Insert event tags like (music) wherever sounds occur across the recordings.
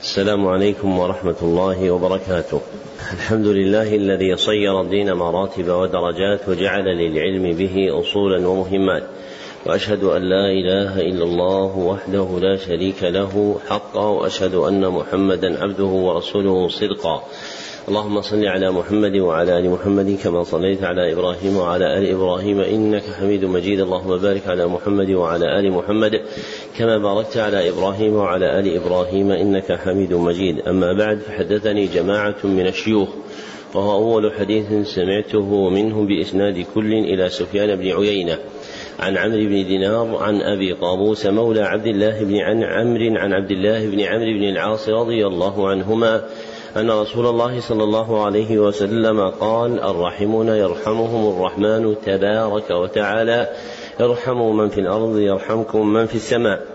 السلام عليكم ورحمة الله وبركاته. الحمد لله الذي صير الدين مراتب ودرجات وجعل للعلم به أصولا ومهمات. وأشهد أن لا إله إلا الله وحده لا شريك له حقا وأشهد أن محمدا عبده ورسوله صدقا. اللهم صل على محمد وعلى آل محمد كما صليت على إبراهيم وعلى آل إبراهيم إنك حميد مجيد. اللهم بارك على محمد وعلى آل محمد كما باركت على إبراهيم وعلى آل إبراهيم إنك حميد مجيد. أما بعد فحدثني جماعة من الشيوخ وهو أول حديث سمعته منهم بإسناد كل إلى سفيان بن عيينة عن عمرو بن دينار عن أبي قابوس مولى عبد الله بن عن عمرو عن عبد الله بن عمرو بن العاص رضي الله عنهما أن رسول الله صلى الله عليه وسلم قال الراحمون يرحمهم الرحمن تبارك وتعالى. ارحموا من في الأرض يرحمكم من في السماء.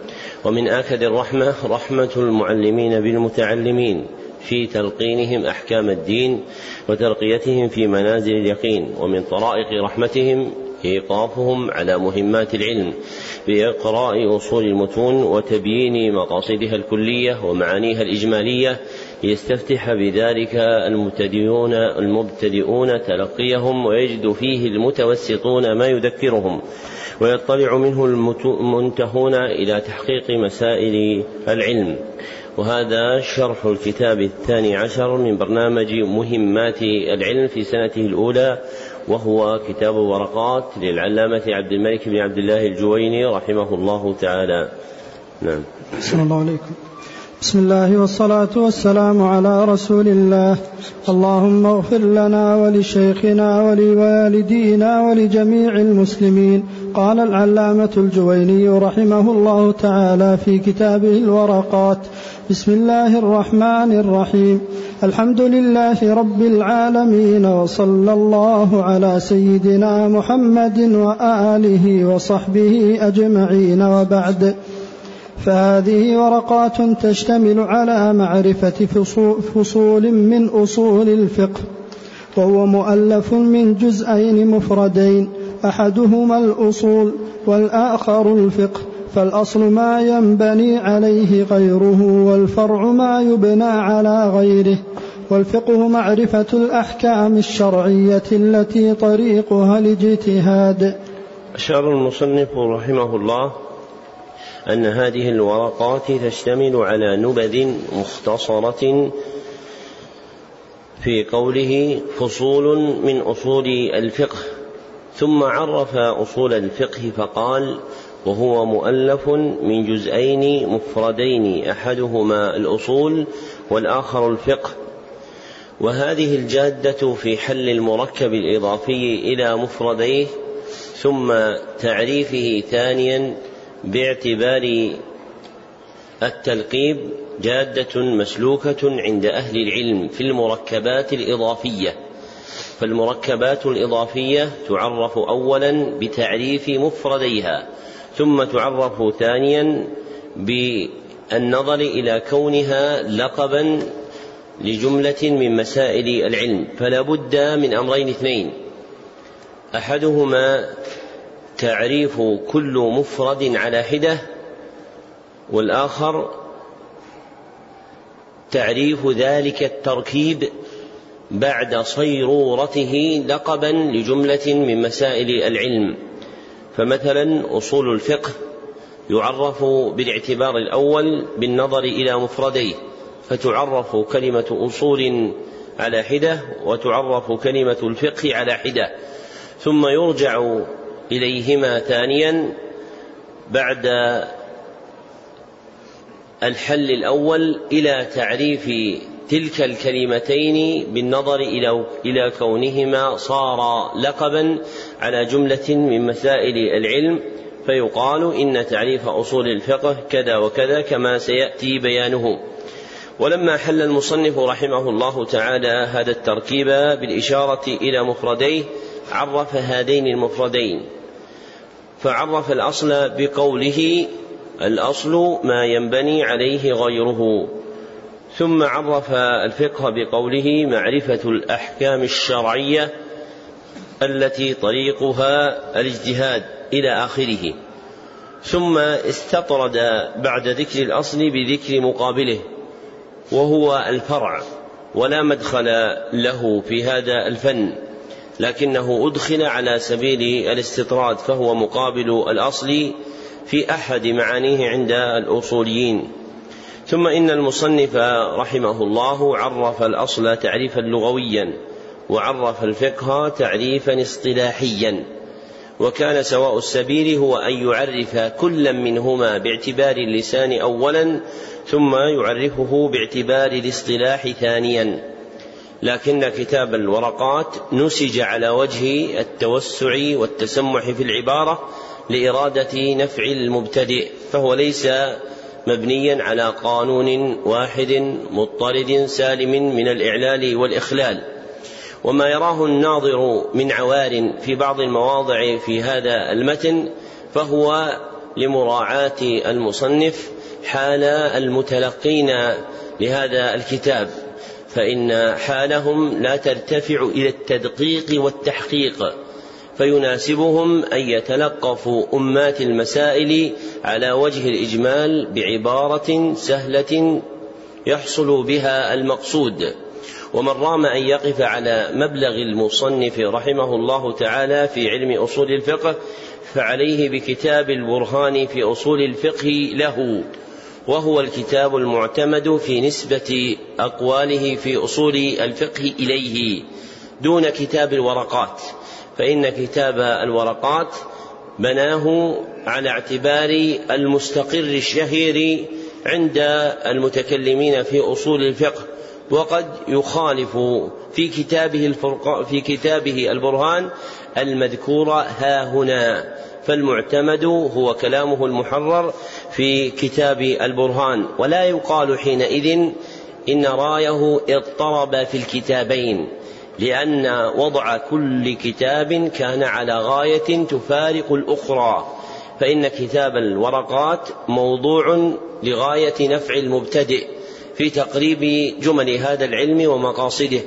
ومن آكد الرحمة رحمة المعلمين بالمتعلمين في تلقينهم أحكام الدين وترقيتهم في منازل اليقين. ومن طرائق رحمتهم إيقافهم على مهمات العلم بإقراء أصول المتون وتبيين مقاصدها الكلية ومعانيها الإجمالية ليستفتح بذلك المبتدئون المبتدئون تلقيهم ويجد فيه المتوسطون ما يذكرهم. ويطلع منه المنتهون إلى تحقيق مسائل العلم. وهذا شرح الكتاب الثاني عشر من برنامج مهمات العلم في سنته الأولى وهو كتاب ورقات للعلامة عبد الملك بن عبد الله الجويني رحمه الله تعالى. نعم. السلام الله عليكم. بسم الله والصلاة والسلام على رسول الله. اللهم اغفر لنا ولشيخنا ولوالدينا ولجميع المسلمين. قال العلامة الجويني رحمه الله تعالى في كتابه الورقات. بسم الله الرحمن الرحيم. الحمد لله رب العالمين وصلى الله على سيدنا محمد وآله وصحبه أجمعين. وبعد فهذه ورقات تشتمل على معرفة فصول من أصول الفقه وهو مؤلف من جزئين مفردين أحدهما الأصول والآخر الفقه فالأصل ما ينبني عليه غيره والفرع ما يبنى على غيره والفقه معرفة الأحكام الشرعية التي طريقها الاجتهاد أشار المصنف رحمه الله أن هذه الورقات تشتمل على نبذ مختصرة في قوله فصول من أصول الفقه. ثم عرف أصول الفقه فقال وهو مؤلف من جزئين مفردين أحدهما الأصول والآخر الفقه. وهذه الجادة في حل المركب الإضافي إلى مفرديه ثم تعريفه ثانيا باعتبار التلقيب جادة مسلوكة عند أهل العلم في المركبات الإضافية. فالمركبات الإضافية تعرف أولا بتعريف مفرديها ثم تعرف ثانيا بالنظر إلى كونها لقبا لجملة من مسائل العلم. فلا بد من أمرين اثنين. أحدهما تعريف كل مفرد على حدة والآخر تعريف ذلك التركيب بعد صيرورته لقبا لجملة من مسائل العلم. فمثلا أصول الفقه يعرف بالاعتبار الأول بالنظر إلى مفرديه فتعرف كلمة أصول على حدة وتعرف كلمة الفقه على حدة. ثم يرجع إليهما ثانيا بعد الحل الأول إلى تعريف تلك الكلمتين بالنظر إلى كونهما صار لقبا على جملة من مسائل العلم فيقال إن تعريف أصول الفقه كذا وكذا كما سيأتي بيانه. ولما حل المصنف رحمه الله تعالى هذا التركيب بالإشارة إلى مفرديه عرف هذين المفردين. فعرف الأصل بقوله الأصل ما ينبني عليه غيره. ثم عرف الفقه بقوله معرفة الأحكام الشرعية التي طريقها الاجتهاد إلى آخره. ثم استطرد بعد ذكر الأصل بذكر مقابله وهو الفرع ولا مدخل له في هذا الفن. لكنه أدخل على سبيل الاستطراد فهو مقابل الأصل في أحد معانيه عند الأصوليين. ثم إن المصنف رحمه الله عرف الأصل تعريفا لغويا وعرف الفقه تعريفا اصطلاحيا. وكان سواء السبيل هو أن يعرف كلا منهما باعتبار اللسان أولا ثم يعرفه باعتبار الاصطلاح ثانيا. لكن كتاب الورقات نسج على وجه التوسع والتسمح في العبارة لإرادة نفع المبتدئ فهو ليس مبنيا على قانون واحد مضطرد سالم من الإعلال والإخلال. وما يراه الناظر من عوار في بعض المواضع في هذا المتن فهو لمراعاة المصنف حال المتلقين لهذا الكتاب. فإن حالهم لا ترتفع إلى التدقيق والتحقيق فيناسبهم أن يتلقفوا أمات المسائل على وجه الإجمال بعبارة سهلة يحصل بها المقصود. ومن رام أن يقف على مبلغ المصنف رحمه الله تعالى في علم أصول الفقه فعليه بكتاب البرهان في أصول الفقه له. وهو الكتاب المعتمد في نسبة أقواله في أصول الفقه إليه دون كتاب الورقات فإن كتاب الورقات بناه على اعتبار المستقر الشهير عند المتكلمين في أصول الفقه وقد يخالف في كتابه الفرق في كتابه البرهان المذكور ها هنا فالمعتمد هو كلامه المحرر في كتاب البرهان. ولا يقال حينئذ إن رأيه اضطرب في الكتابين لأن وضع كل كتاب كان على غاية تفارق الأخرى. فإن كتاب الورقات موضوع لغاية نفع المبتدئ في تقريب جمل هذا العلم ومقاصده.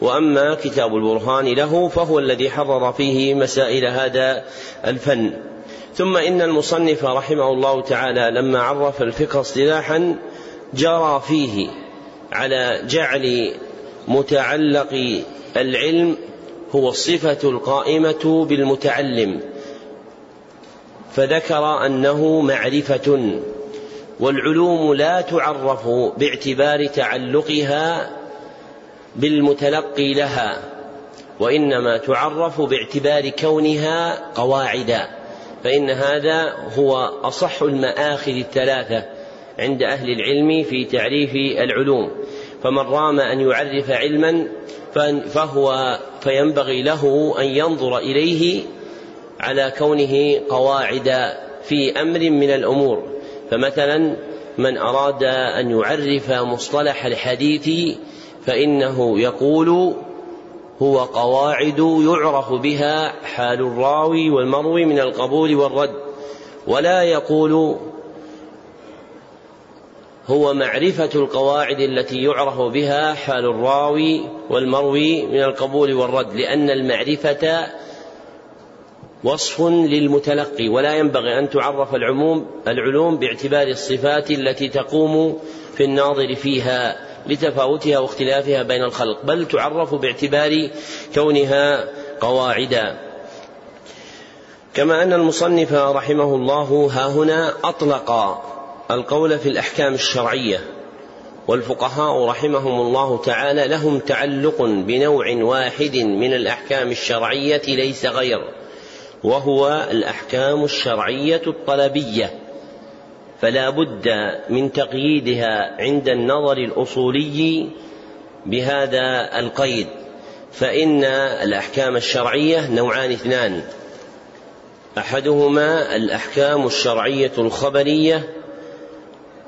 وأما كتاب البرهان له فهو الذي حرر فيه مسائل هذا الفن. ثم إن المصنف رحمه الله تعالى لما عرف الفقه اصطلاحا جرى فيه على جعل متعلق العلم هو الصفة القائمة بالمتعلم فذكر أنه معرفة والعلوم لا تعرف باعتبار تعلقها بالمتلقي لها وإنما تعرف باعتبار كونها قواعدا فإن هذا هو أصح المآخذ الثلاثة عند أهل العلم في تعريف العلوم. فمن رام أن يعرف علما فهو فينبغي له أن ينظر إليه على كونه قواعد في أمر من الأمور. فمثلا من أراد أن يعرف مصطلح الحديث فإنه يقول هو قواعد يعرف بها حال الراوي والمروي من القبول والرد ولا يقول هو معرفة القواعد التي يعرف بها حال الراوي والمروي من القبول والرد لأن المعرفة وصف للمتلقي ولا ينبغي أن تعرف العموم العلوم باعتبار الصفات التي تقوم في الناظر فيها. لتفاوتها واختلافها بين الخلق بل تعرف باعتبار كونها قواعدا. كما أن المصنف رحمه الله ها هنا أطلق القول في الأحكام الشرعية والفقهاء رحمهم الله تعالى لهم تعلق بنوع واحد من الأحكام الشرعية ليس غير وهو الأحكام الشرعية الطلبية. فلا بد من تقييدها عند النظر الأصولي بهذا القيد فإن الأحكام الشرعية نوعان اثنان. أحدهما الأحكام الشرعية الخبرية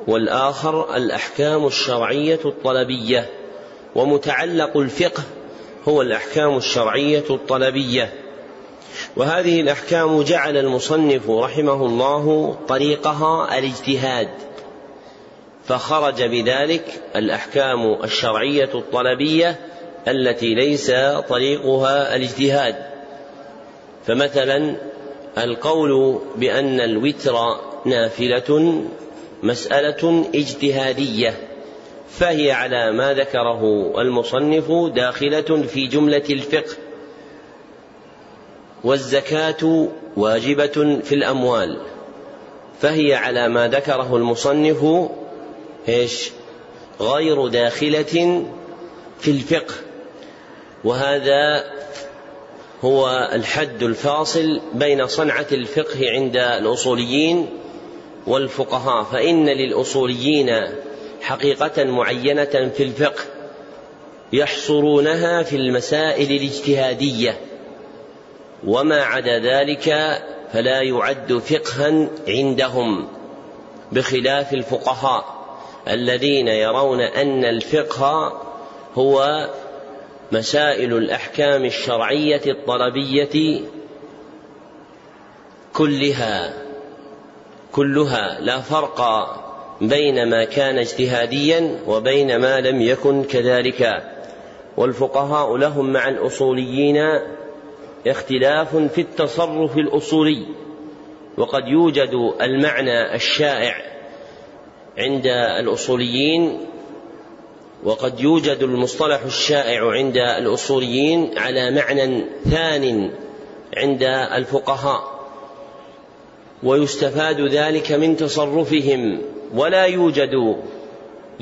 والآخر الأحكام الشرعية الطلبية. ومتعلق الفقه هو الأحكام الشرعية الطلبية. وهذه الأحكام جعل المصنف رحمه الله طريقها الاجتهاد فخرج بذلك الأحكام الشرعية الطلبية التي ليس طريقها الاجتهاد. فمثلا القول بأن الوتر نافلة مسألة اجتهادية فهي على ما ذكره المصنف داخلة في جملة الفقه. والزكاة واجبة في الأموال. فهي على ما ذكره المصنف إيش؟ غير داخلة في الفقه. وهذا هو الحد الفاصل بين صنعة الفقه عند الأصوليين والفقهاء. فإن للأصوليين حقيقة معينة في الفقه يحصرونها في المسائل الاجتهادية. وما عدا ذلك فلا يعد فقها عندهم بخلاف الفقهاء الذين يرون أن الفقه هو مسائل الأحكام الشرعية الطلبية كلها كلها لا فرق بين ما كان اجتهاديا وبين ما لم يكن كذلك. والفقهاء لهم مع الأصوليين اختلاف في التصرف الأصولي وقد يوجد المعنى الشائع عند الأصوليين وقد يوجد المصطلح الشائع عند الأصوليين على معنى ثان عند الفقهاء. ويستفاد ذلك من تصرفهم ولا يوجد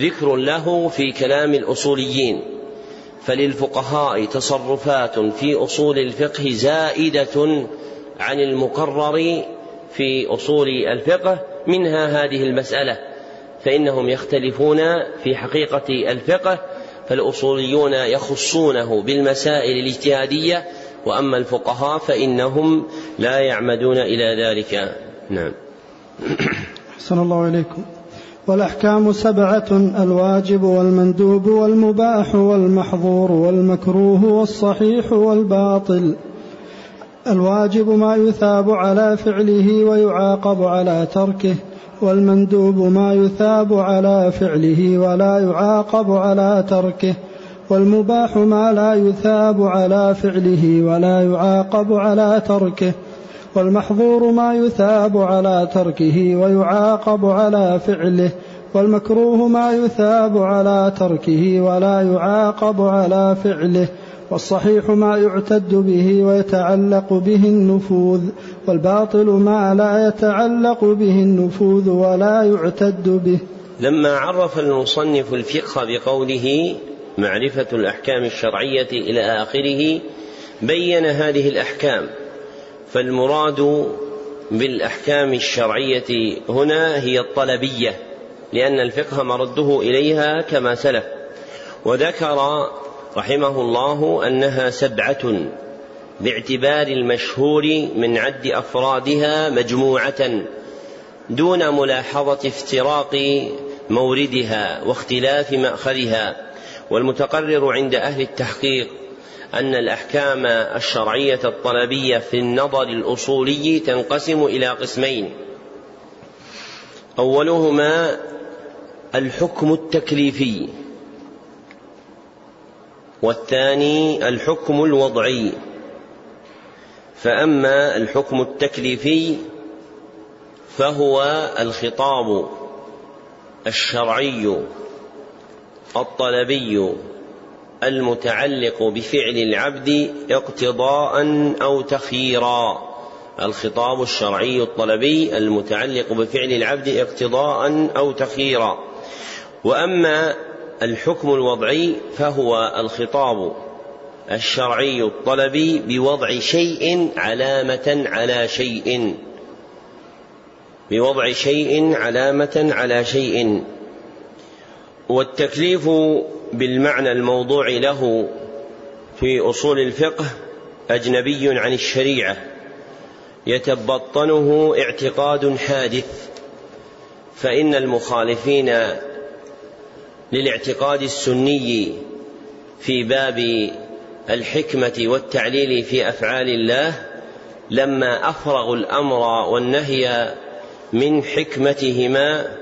ذكر له في كلام الأصوليين. فللفقهاء تصرفات في أصول الفقه زائدة عن المقرر في أصول الفقه منها هذه المسألة فإنهم يختلفون في حقيقة الفقه فالأصوليون يخصونه بالمسائل الاجتهادية وأما الفقهاء فإنهم لا يعمدون إلى ذلك. نعم. أحسن الله إليكم. والأحكام سبعة الواجب والمندوب والمباح والمحظور والمكروه والصحيح والباطل. الواجب ما يثاب على فعله ويعاقب على تركه والمندوب ما يثاب على فعله ولا يعاقب على تركه والمباح ما لا يثاب على فعله ولا يعاقب على تركه. والمحظور ما يثاب على تركه ويعاقب على فعله والمكروه ما يثاب على تركه ولا يعاقب على فعله والصحيح ما يعتد به ويتعلق به النفوذ والباطل ما لا يتعلق به النفوذ ولا يعتد به. لما عرف المصنف الفقه بقوله معرفة الأحكام الشرعية إلى آخره بين هذه الأحكام فالمراد بالأحكام الشرعية هنا هي الطلبية لأن الفقه مرده إليها كما سلف. وذكر رحمه الله أنها سبعة باعتبار المشهور من عد أفرادها مجموعة دون ملاحظة افتراق موردها واختلاف ماخذها والمتقرر عند أهل التحقيق أن الأحكام الشرعية الطلبية في النظر الأصولي تنقسم إلى قسمين. أولهما الحكم التكليفي. والثاني الحكم الوضعي. فأما الحكم التكليفي فهو الخطاب الشرعي الطلبي المتعلق بفعل العبد اقتضاء أو تخييرا. الخطاب الشرعي الطلبي المتعلق بفعل العبد اقتضاء أو تخييرا. وأما الحكم الوضعي فهو الخطاب الشرعي الطلبي بوضع شيء علامة على شيء. بوضع شيء علامة على شيء. والتكليف بالمعنى الموضوع له في أصول الفقه أجنبي عن الشريعة يتبطنه اعتقاد حادث فإن المخالفين للاعتقاد السني في باب الحكمة والتعليل في أفعال الله لما أفرغوا الأمر والنهي من حكمتهما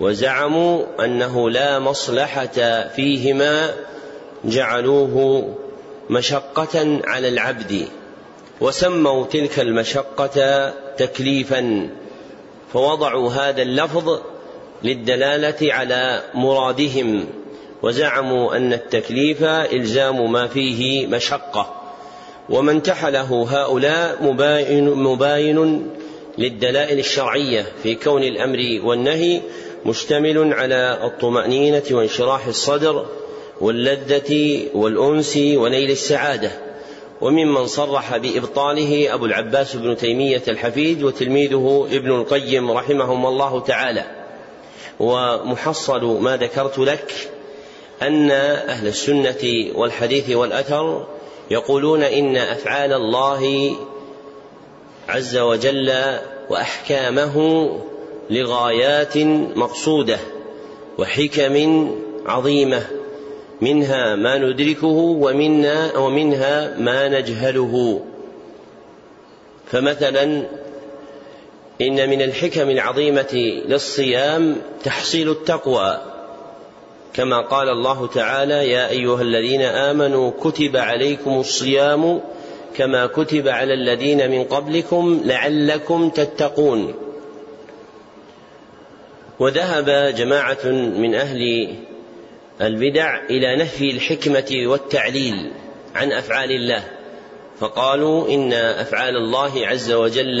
وزعموا أنه لا مصلحة فيهما جعلوه مشقة على العبد وسموا تلك المشقة تكليفا فوضعوا هذا اللفظ للدلالة على مرادهم وزعموا أن التكليف إلزام ما فيه مشقة وما انتحله هؤلاء مباين, مباين للدلائل الشرعية في كون الأمر والنهي مشتمل على الطمأنينة وانشراح الصدر واللذة والأنس ونيل السعادة. وممن صرح بإبطاله أبو العباس بن تيمية الحفيد وتلميذه ابن القيم رحمهم الله تعالى. ومحصل ما ذكرت لك أن أهل السنة والحديث والأثر يقولون إن أفعال الله عز وجل وأحكامه لغايات مقصودة وحكم عظيمة منها ما ندركه ومنا ومنها ما نجهله. فمثلا إن من الحكم العظيمة للصيام تحصيل التقوى. كما قال الله تعالى يا أيها الذين آمنوا كتب عليكم الصيام كما كتب على الذين من قبلكم لعلكم تتقون وذهب جماعة من أهل البدع إلى نفي الحكمة والتعليل عن أفعال الله فقالوا إن أفعال الله عز وجل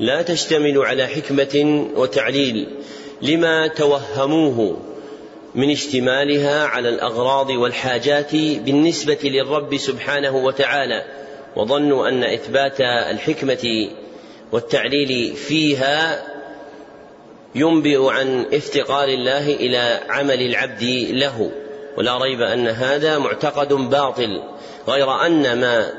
لا تشتمل على حكمة وتعليل لما توهموه من اشتمالها على الأغراض والحاجات بالنسبة للرب سبحانه وتعالى وظنوا أن إثبات الحكمة والتعليل فيها ينبئ عن افتقار الله إلى عمل العبد له ولا ريب أن هذا معتقد باطل غير أن ما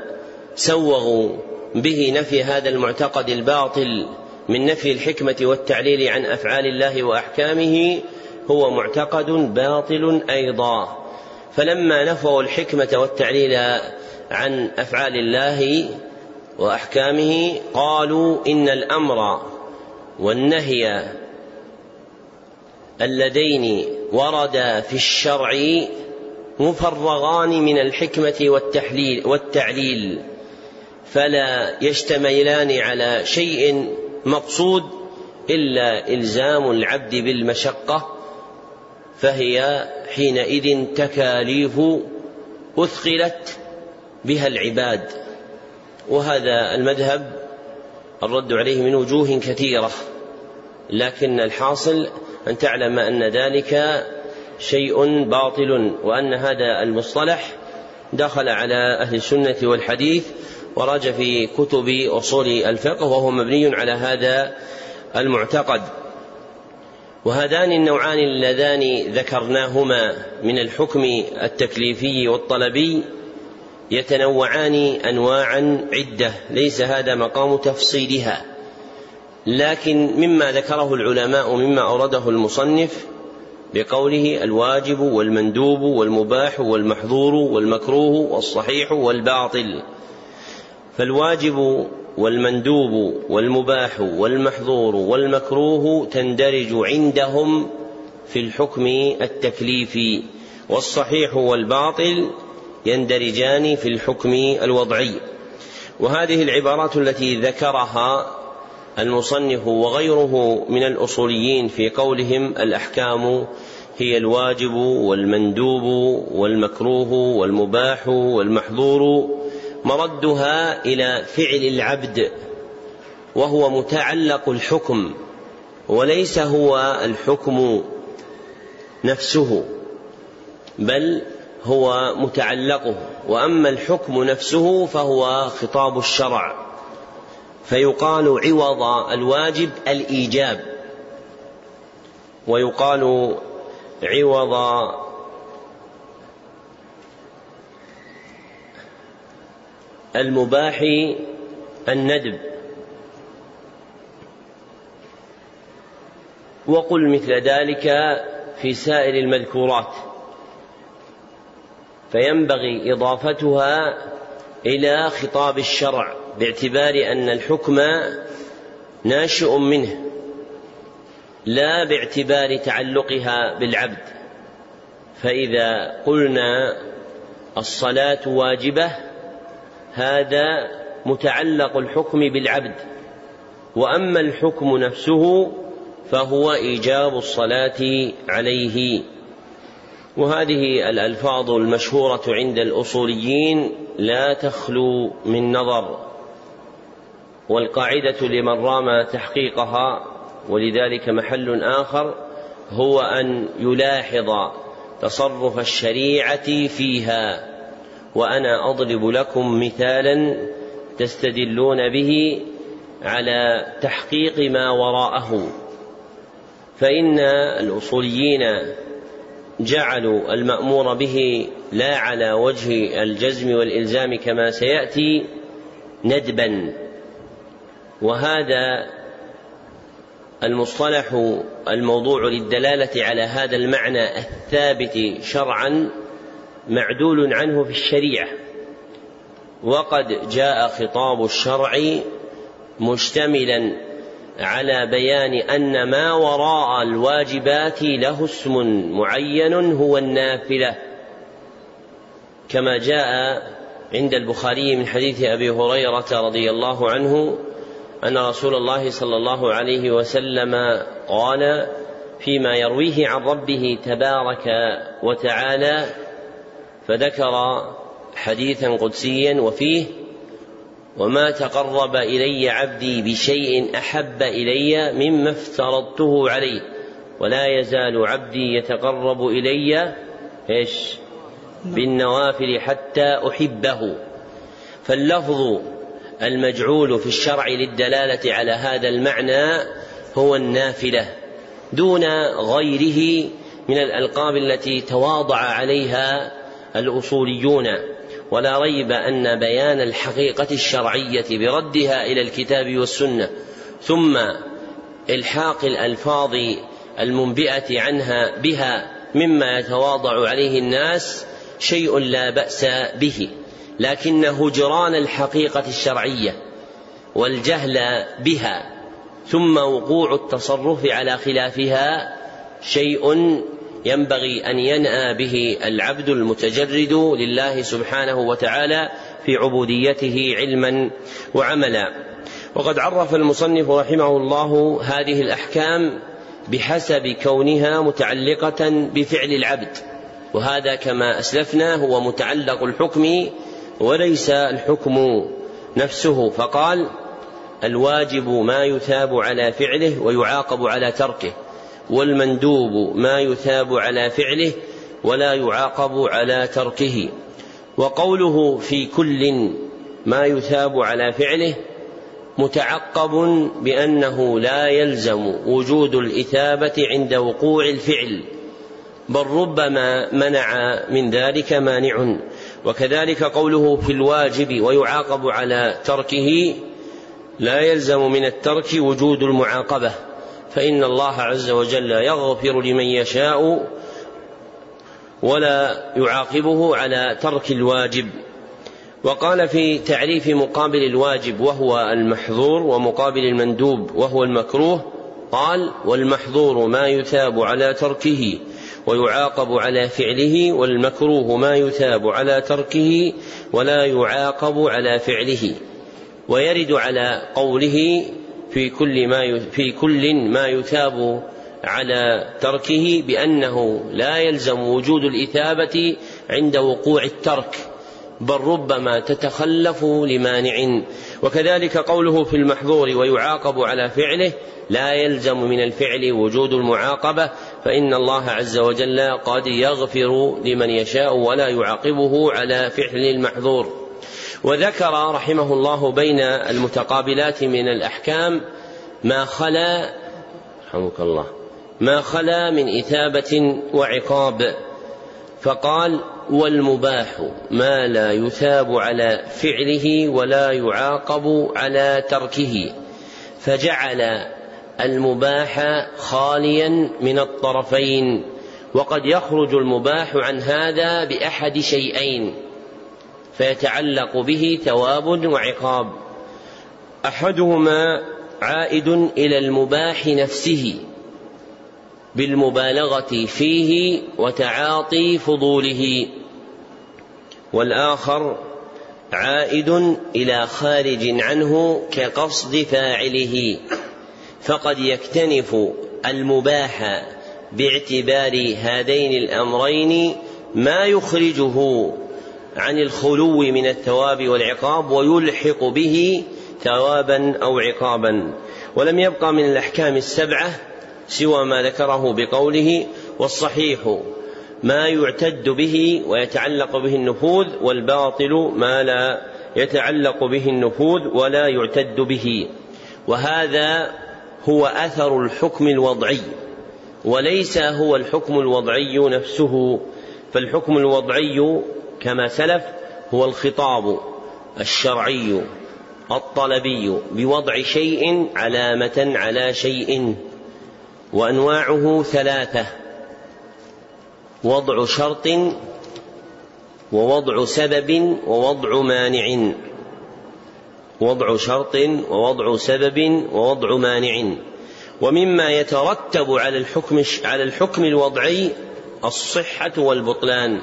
سوغوا به نفي هذا المعتقد الباطل من نفي الحكمة والتعليل عن أفعال الله وأحكامه هو معتقد باطل أيضا. فلما نفوا الحكمة والتعليل عن أفعال الله وأحكامه قالوا إن الأمر والنهي اللذين وردا في الشرع مفرغان من الحكمة والتحليل والتعليل فلا يشتملان على شيء مقصود إلا إلزام العبد بالمشقة فهي حينئذ تكاليف أثقلت بها العباد. وهذا المذهب الرد عليه من وجوه كثيرة لكن الحاصل أن تعلم أن ذلك شيء باطل وأن هذا المصطلح دخل على أهل السنة والحديث وراج في كتب أصول الفقه وهو مبني على هذا المعتقد. وهذان النوعان اللذان ذكرناهما من الحكم التكليفي والطلبي يتنوعان انواعا عدة ليس هذا مقام تفصيلها. لكن مما ذكره العلماء مما أورده المصنف بقوله الواجب والمندوب والمباح والمحظور والمكروه والصحيح والباطل. فالواجب والمندوب والمباح والمحظور والمكروه تندرج عندهم في الحكم التكليفي والصحيح والباطل يندرجان في الحكم الوضعي. وهذه العبارات التي ذكرها المصنف وغيره من الأصوليين في قولهم الأحكام هي الواجب والمندوب والمكروه والمباح والمحظور مردها إلى فعل العبد وهو متعلق الحكم وليس هو الحكم نفسه بل هو متعلقه وأما الحكم نفسه فهو خطاب الشرع. فيقال عوض الواجب الإيجاب. ويقال عوض المباح الندب. وقل مثل ذلك في سائر المذكورات. فينبغي إضافتها إلى خطاب الشرع. باعتبار أن الحكم ناشئ منه لا باعتبار تعلقها بالعبد. فإذا قلنا الصلاة واجبة هذا متعلق الحكم بالعبد. وأما الحكم نفسه فهو إيجاب الصلاة عليه. وهذه الألفاظ المشهورة عند الأصوليين لا تخلو من نظر. والقاعدة لمن رام تحقيقها ولذلك محل آخر هو أن يلاحظ تصرف الشريعة فيها. وأنا أضرب لكم مثالا تستدلون به على تحقيق ما وراءه. فإن الأصوليين جعلوا المأمور به لا على وجه الجزم والإلزام كما سيأتي ندبا. وهذا المصطلح الموضوع للدلالة على هذا المعنى الثابت شرعا معدول عنه في الشريعة. وقد جاء خطاب الشرع مشتملا على بيان أن ما وراء الواجبات له اسم معين هو النافلة. كما جاء عند البخاري من حديث أبي هريرة رضي الله عنه أن رسول الله صلى الله عليه وسلم قال فيما يرويه عن ربه تبارك وتعالى فذكر حديثا قدسيا وفيه وما تقرب إلي عبدي بشيء أحب إلي مما افترضته عليه ولا يزال عبدي يتقرب إلي إيش؟ بالنوافل حتى أحبه فاللفظ المجعول في الشرع للدلالة على هذا المعنى هو النافلة دون غيره من الألقاب التي تواضع عليها الأصوليون. ولا ريب أن بيان الحقيقة الشرعية بردها إلى الكتاب والسنة ثم إلحاق الألفاظ المنبئة عنها بها مما يتواضع عليه الناس شيء لا بأس به. لكن هجران الحقيقة الشرعية والجهل بها ثم وقوع التصرف على خلافها شيء ينبغي أن ينأى به العبد المتجرد لله سبحانه وتعالى في عبوديته علما وعملا. وقد عرف المصنف رحمه الله هذه الأحكام بحسب كونها متعلقة بفعل العبد وهذا كما أسلفنا هو متعلق الحكم وليس الحكم نفسه. فقال الواجب ما يثاب على فعله ويعاقب على تركه والمندوب ما يثاب على فعله ولا يعاقب على تركه. وقوله في كل ما يثاب على فعله متعقب بأنه لا يلزم وجود الإثابة عند وقوع الفعل بل ربما منع من ذلك مانع. وكذلك قوله في الواجب ويعاقب على تركه لا يلزم من الترك وجود المعاقبة فإن الله عز وجل يغفر لمن يشاء ولا يعاقبه على ترك الواجب. وقال في تعريف مقابل الواجب وهو المحظور ومقابل المندوب وهو المكروه قال والمحظور ما يثاب على تركه ويعاقب على فعله والمكروه ما يثاب على تركه ولا يعاقب على فعله. ويرد على قوله في كل ما في كل ما يثاب على تركه بأنه لا يلزم وجود الإثابة عند وقوع الترك بل ربما تتخلف لمانع. وكذلك قوله في المحظور ويعاقب على فعله لا يلزم من الفعل وجود المعاقبة فإن الله عز وجل قد يغفر لمن يشاء ولا يعاقبه على فعل المحظور. وذكر رحمه الله بين المتقابلات من الأحكام ما خلا رحمك الله ما خلا من إثابة وعقاب. فقال والمباح ما لا يثاب على فعله ولا يعاقب على تركه. فجعل المباح خاليا من الطرفين وقد يخرج المباح عن هذا بأحد شيئين فيتعلق به ثواب وعقاب. أحدهما عائد إلى المباح نفسه بالمبالغة فيه وتعاطي فضوله والآخر عائد إلى خارج عنه كقصد فاعله. فقد يكتنف المباح باعتبار هذين الأمرين ما يخرجه عن الخلو من الثواب والعقاب ويلحق به ثوابا أو عقابا. ولم يبقى من الأحكام السبعة سوى ما ذكره بقوله والصحيح ما يعتد به ويتعلق به النفوذ والباطل ما لا يتعلق به النفوذ ولا يعتد به. وهذا هو أثر الحكم الوضعي وليس هو الحكم الوضعي نفسه. فالحكم الوضعي كما سلف هو الخطاب الشرعي الطلبي بوضع شيء علامة على شيء وأنواعه ثلاثة وضع شرط ووضع سبب ووضع مانع. وضع شرط ووضع سبب ووضع مانع. ومما يترتب على الحكم على الحكم الوضعي الصحة والبطلان.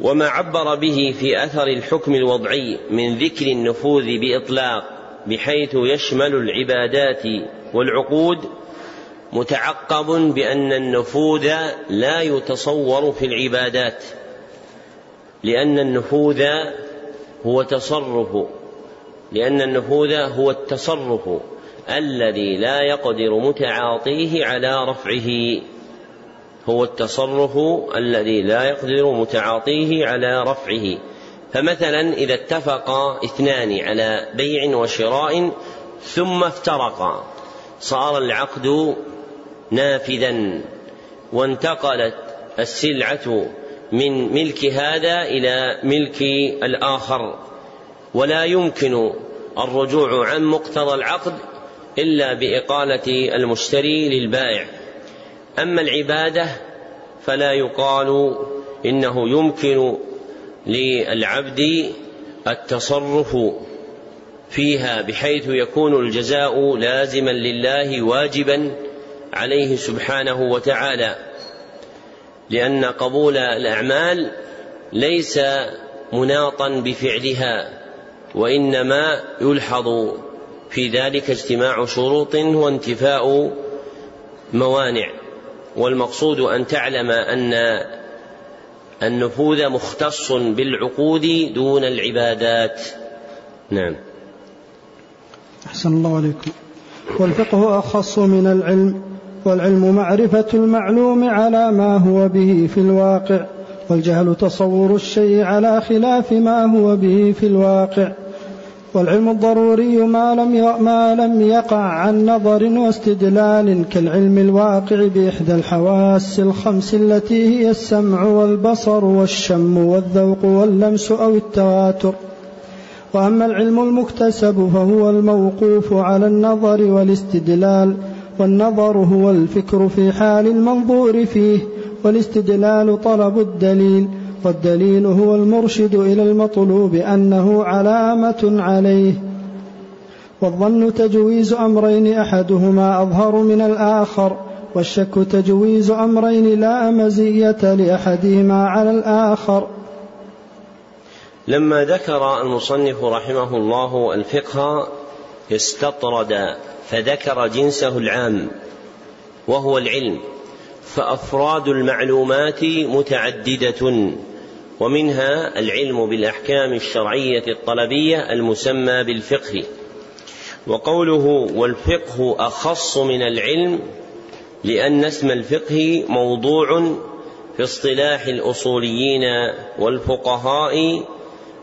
وما عبر به في أثر الحكم الوضعي من ذكر النفوذ بإطلاق بحيث يشمل العبادات والعقود متعقب بأن النفوذ لا يتصور في العبادات. لأن النفوذ هو تصرف لأن النفوذ هو التصرف الذي لا يقدر متعاطيه على رفعه. هو التصرف الذي لا يقدر متعاطيه على رفعه. فمثلا إذا اتفق اثنان على بيع وشراء ثم افترقا صار العقد نافذا وانتقلت السلعة من ملك هذا إلى ملك الآخر. ولا يمكن الرجوع عن مقتضى العقد إلا بإقالة المشتري للبائع. أما العبادة فلا يقال إنه يمكن للعبد التصرف فيها بحيث يكون الجزاء لازما لله واجبا عليه سبحانه وتعالى. لأن قبول الأعمال ليس مناطا بفعلها وإنما يلحظ في ذلك اجتماع شروط وانتفاء موانع. والمقصود أن تعلم أن النفوذ مختص بالعقود دون العبادات. نعم. أحسن الله عليكم. والفقه أخص من العلم. والعلم معرفة المعلوم على ما هو به في الواقع والجهل تصور الشيء على خلاف ما هو به في الواقع. والعلم الضروري ما لم ما لم يقع عن نظر واستدلال كالعلم الواقع بإحدى الحواس الخمس التي هي السمع والبصر والشم والذوق واللمس أو التواتر. وأما العلم المكتسب فهو الموقوف على النظر والاستدلال والنظر هو الفكر في حال المنظور فيه والاستدلال طلب الدليل والدليل هو المرشد إلى المطلوب أنه علامة عليه. والظن تجويز أمرين أحدهما أظهر من الآخر والشك تجويز أمرين لا مزية لأحدهما على الآخر. لما ذكر المصنف رحمه الله الفقه استطرد فذكر جنسه العام وهو العلم فأفراد المعلومات متعددة ومنها العلم بالأحكام الشرعية الطلبية المسمى بالفقه. وقوله والفقه أخص من العلم لأن اسم الفقه موضوع في اصطلاح الأصوليين والفقهاء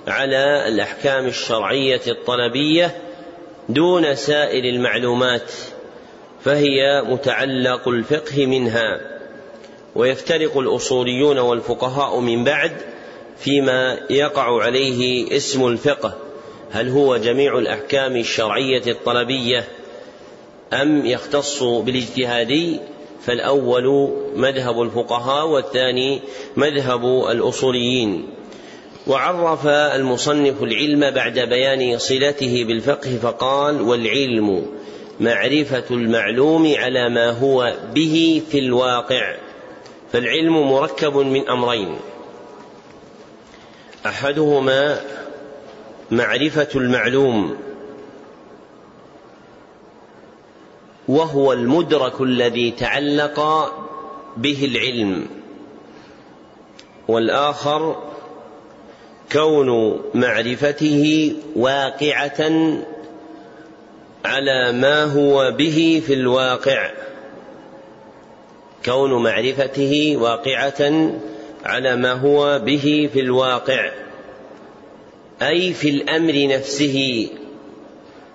على الأحكام الشرعية الطلبية دون سائر المعلومات فهي متعلق الفقه منها ويفترق الأصوليون والفقهاء من بعد فيما يقع عليه اسم الفقه هل هو جميع الأحكام الشرعية الطلبية أم يختص بالاجتهادي؟ فالأول مذهب الفقهاء والثاني مذهب الأصوليين. وعرف المصنف العلم بعد بيان صلته بالفقه فقال والعلم معرفة المعلوم على ما هو به في الواقع فالعلم مركب من أمرين أحدهما معرفة المعلوم وهو المدرك الذي تعلق به العلم والآخر كون معرفته واقعة على ما هو به في الواقع. كون معرفته واقعة على ما هو به في الواقع. أي في الأمر نفسه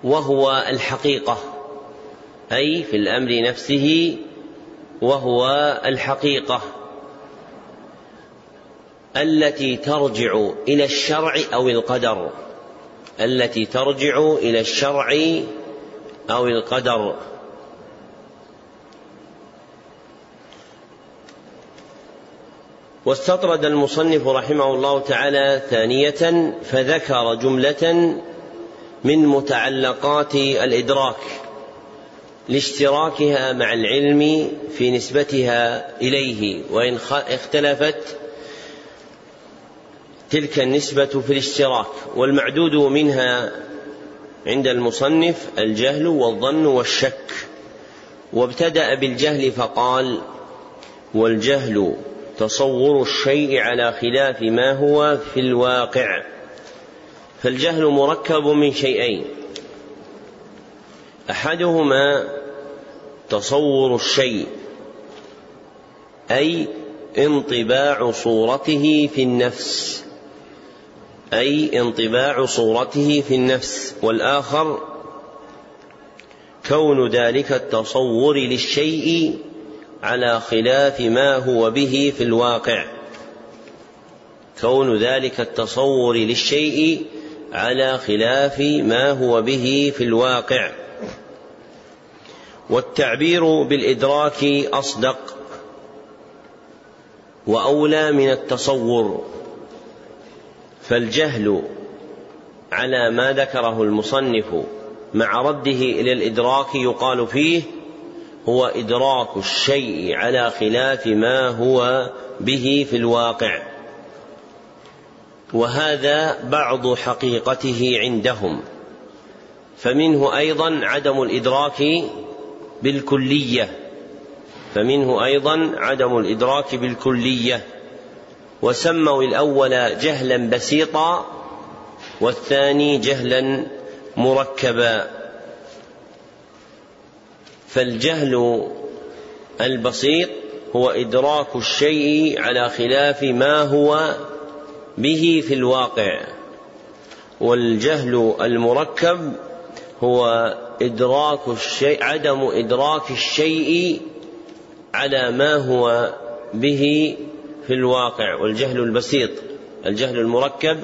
وهو الحقيقة. أي في الأمر نفسه وهو الحقيقة. التي ترجع إلى الشرع أو القدر. التي ترجع إلى الشرع أو القدر. واستطرد المصنف رحمه الله تعالى ثانية فذكر جملة من متعلقات الإدراك لاشتراكها مع العلم في نسبتها إليه وإن اختلفت تلك النسبة في الاشتراك والمعدود منها عند المصنف الجهل والظن والشك. وابتدأ بالجهل فقال والجهل تصور الشيء على خلاف ما هو في الواقع. فالجهل مركب من شيئين. أحدهما تصور الشيء أي انطباع صورته في النفس. أي انطباع صورته في النفس والآخر كون ذلك التصور للشيء على خلاف ما هو به في الواقع. كون ذلك التصور للشيء على خلاف ما هو به في الواقع. والتعبير بالإدراك أصدق وأولى من التصور. فالجهل على ما ذكره المصنف مع رده إلى الإدراك يقال فيه هو إدراك الشيء على خلاف ما هو به في الواقع. وهذا بعض حقيقته عندهم. فمنه أيضا عدم الإدراك بالكلية. فمنه أيضا عدم الإدراك بالكلية. وسموا الأول جهلا بسيطا والثاني جهلا مركبا. فالجهل البسيط هو إدراك الشيء على خلاف ما هو به في الواقع. والجهل المركب هو إدراك الشيء عدم إدراك الشيء على ما هو به في الواقع والجهل البسيط الجهل المركب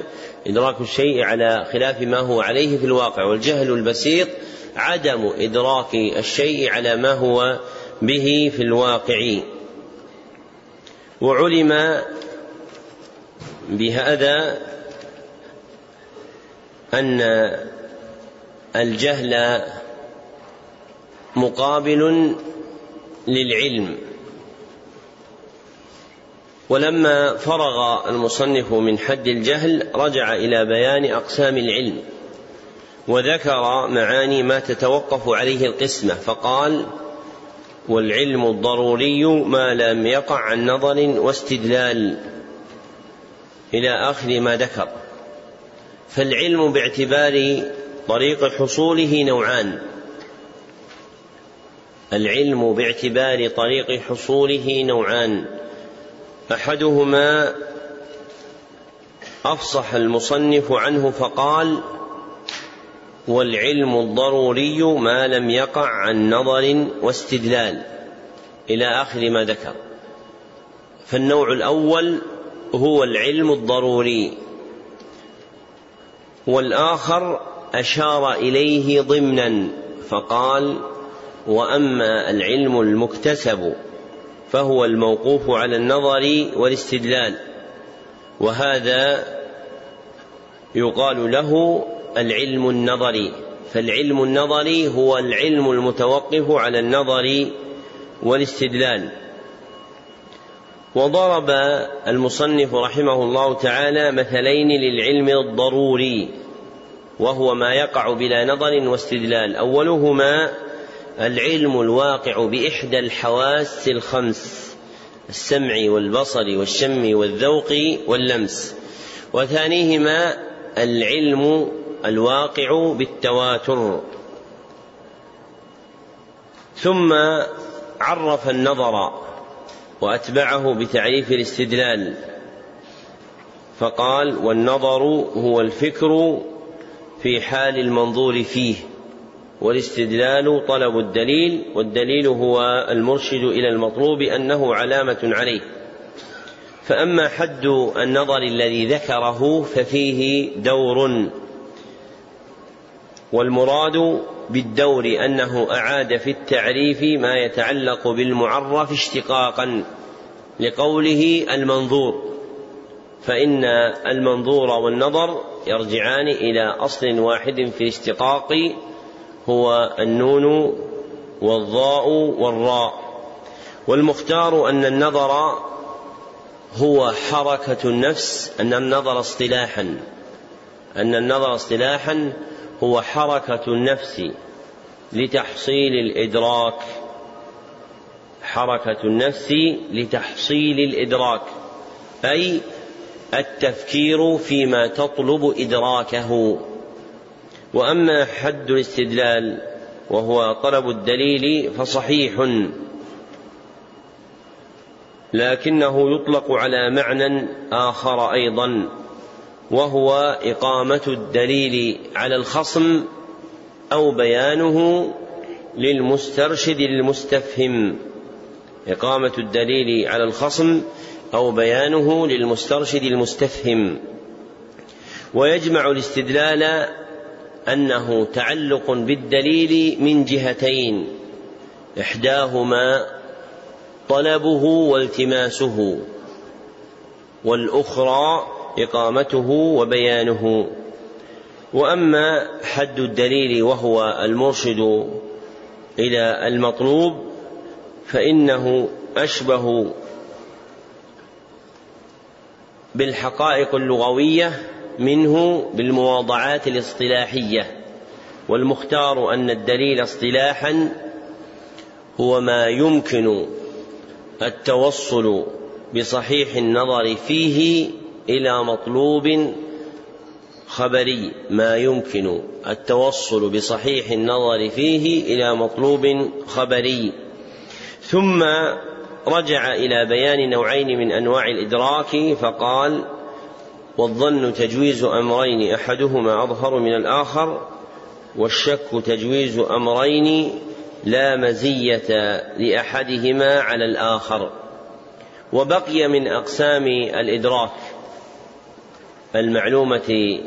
إدراك الشيء على خلاف ما هو عليه في الواقع والجهل البسيط عدم إدراك الشيء على ما هو به في الواقع. وعلم بهذا أن الجهل مقابل للعلم. ولما فرغ المصنف من حد الجهل رجع إلى بيان أقسام العلم وذكر معاني ما تتوقف عليه القسمة فقال والعلم الضروري ما لم يقع عن نظر واستدلال إلى آخر ما ذكر فالعلم باعتبار طريق حصوله نوعان العلم باعتبار طريق حصوله نوعان أحدهما أفصح المصنف عنه فقال والعلم الضروري ما لم يقع عن نظر واستدلال. إلى آخر ما ذكر. فالنوع الأول هو العلم الضروري. والآخر أشار إليه ضمنا فقال وأما العلم المكتسب فهو الموقوف على النظر والاستدلال. وهذا يقال له العلم النظري. فالعلم النظري هو العلم المتوقف على النظر والاستدلال. وضرب المصنف رحمه الله تعالى مثلين للعلم الضروري وهو ما يقع بلا نظر واستدلال. أولهما العلم الواقع بإحدى الحواس الخمس السمع والبصر والشم والذوق واللمس. وثانيهما العلم الواقع بالتواتر. ثم عرف النظر وأتبعه بتعريف الاستدلال. فقال والنظر هو الفكر في حال المنظور فيه. والاستدلال طلب الدليل والدليل هو المرشد إلى المطلوب أنه علامة عليه. فأما حد النظر الذي ذكره ففيه دور والمراد بالدور أنه أعاد في التعريف ما يتعلق بالمعرف اشتقاقا لقوله المنظور. فإن المنظور والنظر يرجعان إلى أصل واحد في الاشتقاق هو النون والضاء والراء. والمختار أن النظر هو حركة النفس أن النظر اصطلاحا. أن النظر اصطلاحا هو حركة النفس لتحصيل الإدراك. حركة النفس لتحصيل الإدراك أي التفكير فيما تطلب إدراكه. وأما حد الاستدلال وهو طلب الدليل فصحيح. لكنه يطلق على معنى آخر أيضا وهو إقامة الدليل على الخصم أو بيانه للمسترشد المستفهم. إقامة الدليل على الخصم أو بيانه للمسترشد المستفهم. ويجمع الاستدلال أنه تعلق بالدليل من جهتين إحداهما طلبه والتماسه والأخرى إقامته وبيانه. وأما حد الدليل وهو المرشد إلى المطلوب فإنه أشبه بالحقائق اللغوية منه بالمواضعات الاصطلاحية والمختار أن الدليل اصطلاحا هو ما يمكن التوصل بصحيح النظر فيه إلى مطلوب خبري ما يمكن التوصل بصحيح النظر فيه إلى مطلوب خبري. ثم رجع إلى بيان نوعين من أنواع الإدراك فقال والظن تجويز أمرين أحدهما أظهر من الآخر والشك تجويز أمرين لا مزية لأحدهما على الآخر. وبقي من أقسام الإدراك المعلومة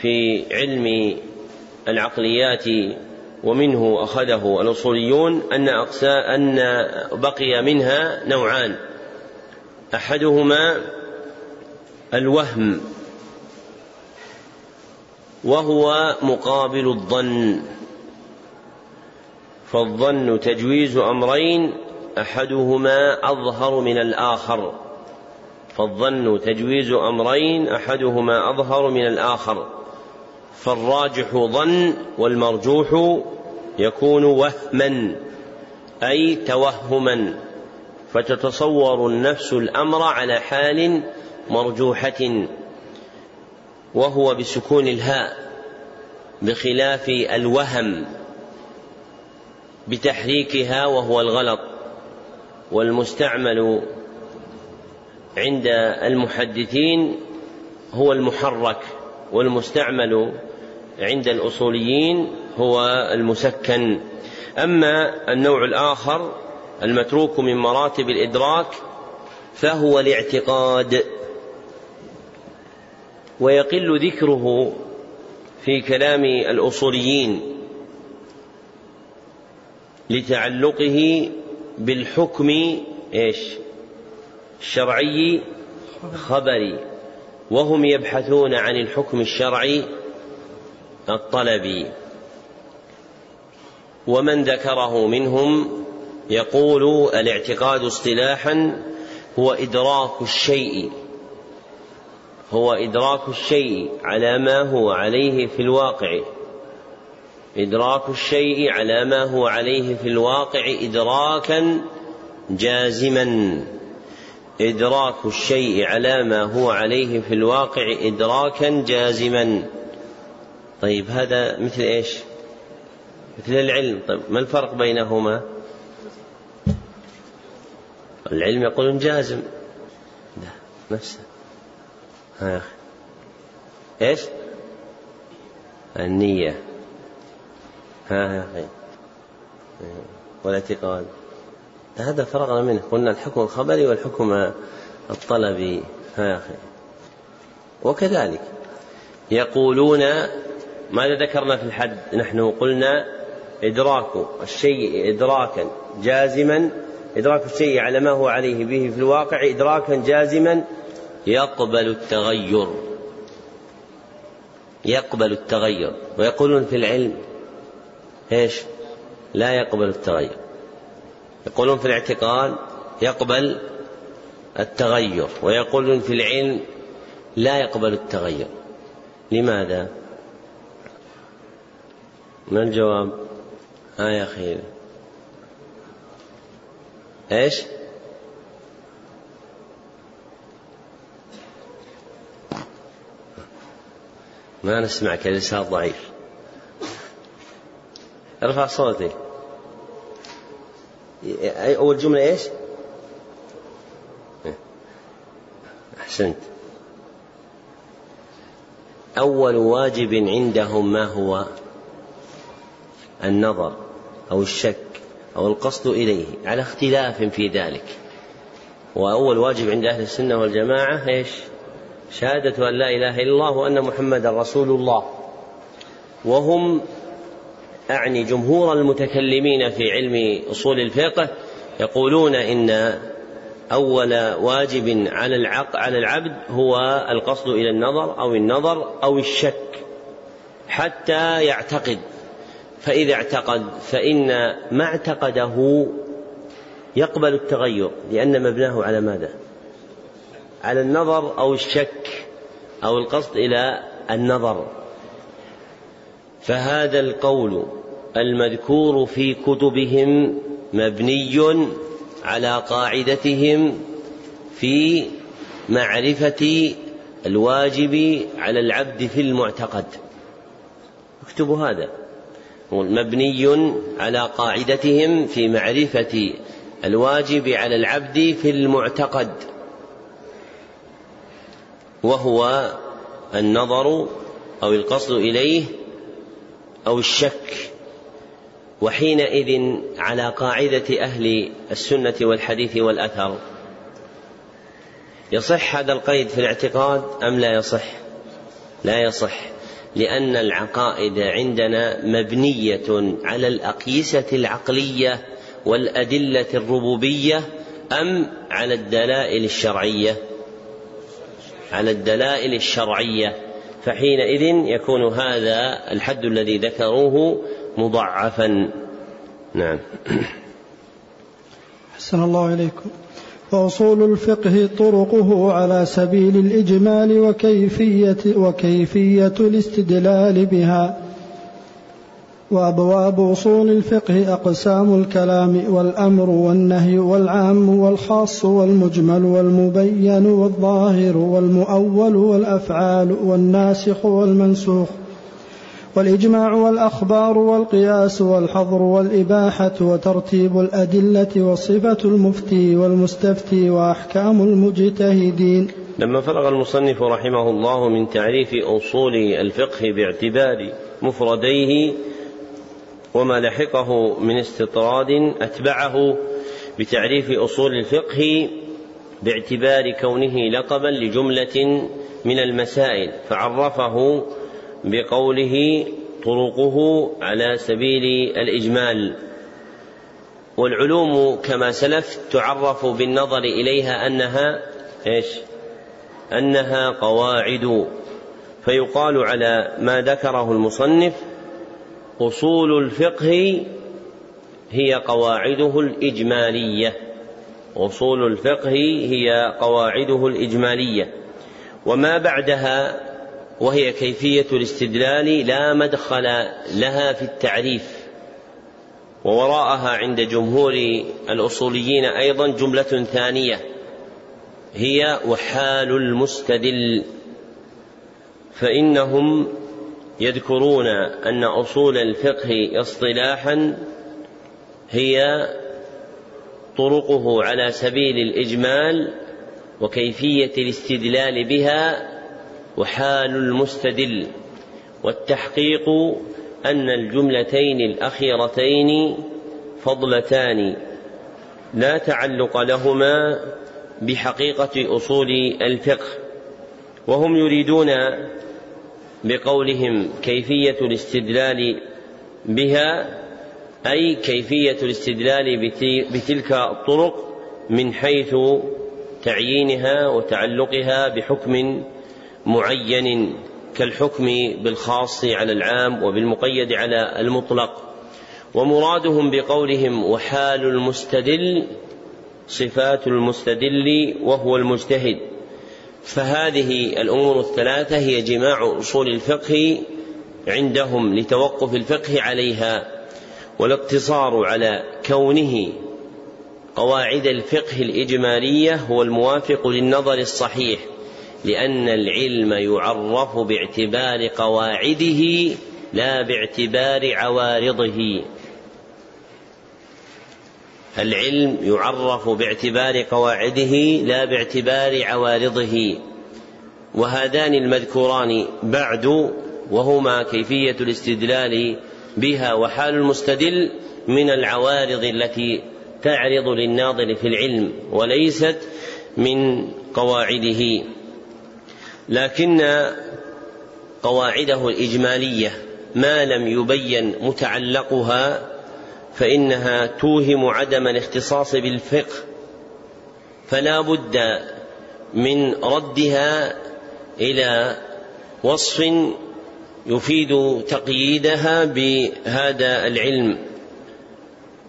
في علم العقليات ومنه أخذه الأصوليون أن أقساء أن بقي منها نوعان. أحدهما الوهم وهو مقابل الظن. فالظن تجويز أمرين أحدهما أظهر من الآخر. فالظن تجويز أمرين أحدهما أظهر من الآخر. فالراجح ظن والمرجوح يكون وهما أي توهما. فتتصور النفس الأمر على حال مرجوحة وهو بسكون الهاء بخلاف الوهم بتحريكها وهو الغلط والمستعمل عند المحدثين هو المحرك والمستعمل عند الأصوليين هو المسكن. أما النوع الآخر المتروك من مراتب الإدراك فهو الاعتقاد. ويقل ذكره في كلام الأصوليين لتعلقه بالحكم إيش؟ الشرعي خبري. وهم يبحثون عن الحكم الشرعي الطلبي. ومن ذكره منهم يقول الاعتقاد اصطلاحا هو إدراك الشيء. هو إدراك الشيء على ما هو عليه في الواقع. إدراك الشيء على ما هو عليه في الواقع إدراكا جازما. إدراك الشيء على ما هو عليه في الواقع إدراكا جازما. طيب هذا مثل إيش؟ مثل العلم. طيب ما الفرق بينهما؟ العلم يقول جازم. نفسه. أخي إيش؟ النية. ها يا أخي والاعتقاد هذا فرغنا منه. قلنا الحكم الخبري والحكم الطلبي. ها يا أخي وكذلك. يقولون ماذا ذكرنا في الحد؟ نحن قلنا إدراك الشيء إدراكا جازما. إدراك الشيء على ما هو عليه به في الواقع إدراكا جازما يقبل التغير. يقبل التغير. ويقولون في العلم إيش؟ لا يقبل التغير. يقولون في الاعتقاد يقبل التغير. ويقولون في العلم لا يقبل التغير. لماذا؟ ما الجواب؟ ها يا أخي. إيش؟ ما نسمعك اللسان ضعيف. ارفع صوتك. أول جملة إيش؟ أحسنت. أول واجب عندهم ما هو؟ النظر أو الشك أو القصد إليه على اختلاف في ذلك. وأول واجب عند أهل السنة والجماعة إيش؟ شهادة أن لا إله إلا الله وأن محمدا رسول الله وهم أعني جمهور المتكلمين في علم أصول الفقه يقولون إن أول واجب على العق على العبد هو القصد إلى النظر أو النظر أو الشك حتى يعتقد فإذا اعتقد فإن ما اعتقده يقبل التغير لأن مبناه على ماذا؟ على النظر أو الشك أو القصد إلى النظر. فهذا القول المذكور في كتبهم مبني على قاعدتهم في معرفة الواجب على العبد في المعتقد. اكتبوا هذا. مبني على قاعدتهم في معرفة الواجب على العبد في المعتقد. وهو النظر أو القصد إليه أو الشك وحينئذ على قاعدة أهل السنة والحديث والأثر يصح هذا القيد في الاعتقاد أم لا يصح؟ لا يصح لأن العقائد عندنا مبنية على الأقيسة العقلية والأدلة الربوبية أم على الدلائل الشرعية؟ على الدلائل الشرعية فحينئذ يكون هذا الحد الذي ذكروه مضعفا. نعم. (coughs) أحسن الله إليكم. وأصول الفقه طرقه على سبيل الإجمال وكيفية وكيفية الاستدلال بها. وأبواب أصول الفقه أقسام الكلام والأمر والنهي والعام والخاص والمجمل والمبين والظاهر والمؤول والأفعال والناسخ والمنسوخ والإجماع والأخبار والقياس والحظر والإباحة وترتيب الأدلة وصفة المفتي والمستفتي وأحكام المجتهدين. لما فرغ المصنف رحمه الله من تعريف أصول الفقه باعتبار مفرديه وما لحقه من استطراد أتبعه بتعريف أصول الفقه باعتبار كونه لقبا لجملة من المسائل فعرفه بقوله طرقه على سبيل الإجمال. والعلوم كما سلف تعرف بالنظر إليها أنها إيش؟ أنها قواعد. فيقال على ما ذكره المصنف أصول الفقه هي قواعده الإجمالية. أصول الفقه هي قواعده الإجمالية. وما بعدها وهي كيفية الاستدلال لا مدخل لها في التعريف. ووراءها عند جمهور الأصوليين أيضا جملة ثانية. هي وحال المستدل. فإنهم يذكرون أن أصول الفقه اصطلاحا هي طرقه على سبيل الإجمال وكيفية الاستدلال بها وحال المستدل والتحقيق أن الجملتين الأخيرتين فضلتان لا تعلق لهما بحقيقة أصول الفقه وهم يريدون بقولهم كيفية الاستدلال بها أي كيفية الاستدلال بتلك الطرق من حيث تعيينها وتعلقها بحكم معين كالحكم بالخاص على العام وبالمقيد على المطلق. ومرادهم بقولهم وحال المستدل صفات المستدل وهو المجتهد. فهذه الأمور الثلاثة هي جماع أصول الفقه عندهم لتوقف الفقه عليها والاقتصار على كونه قواعد الفقه الإجمالية هو الموافق للنظر الصحيح لأن العلم يعرف باعتبار قواعده لا باعتبار عوارضه. العلم يعرف باعتبار قواعده لا باعتبار عوارضه. وهذان المذكوران بعد وهما كيفية الاستدلال بها وحال المستدل من العوارض التي تعرض للناظر في العلم وليست من قواعده. لكن قواعده الإجمالية ما لم يبين متعلقها فإنها توهم عدم الاختصاص بالفقه. فلا بد من ردها إلى وصف يفيد تقييدها بهذا العلم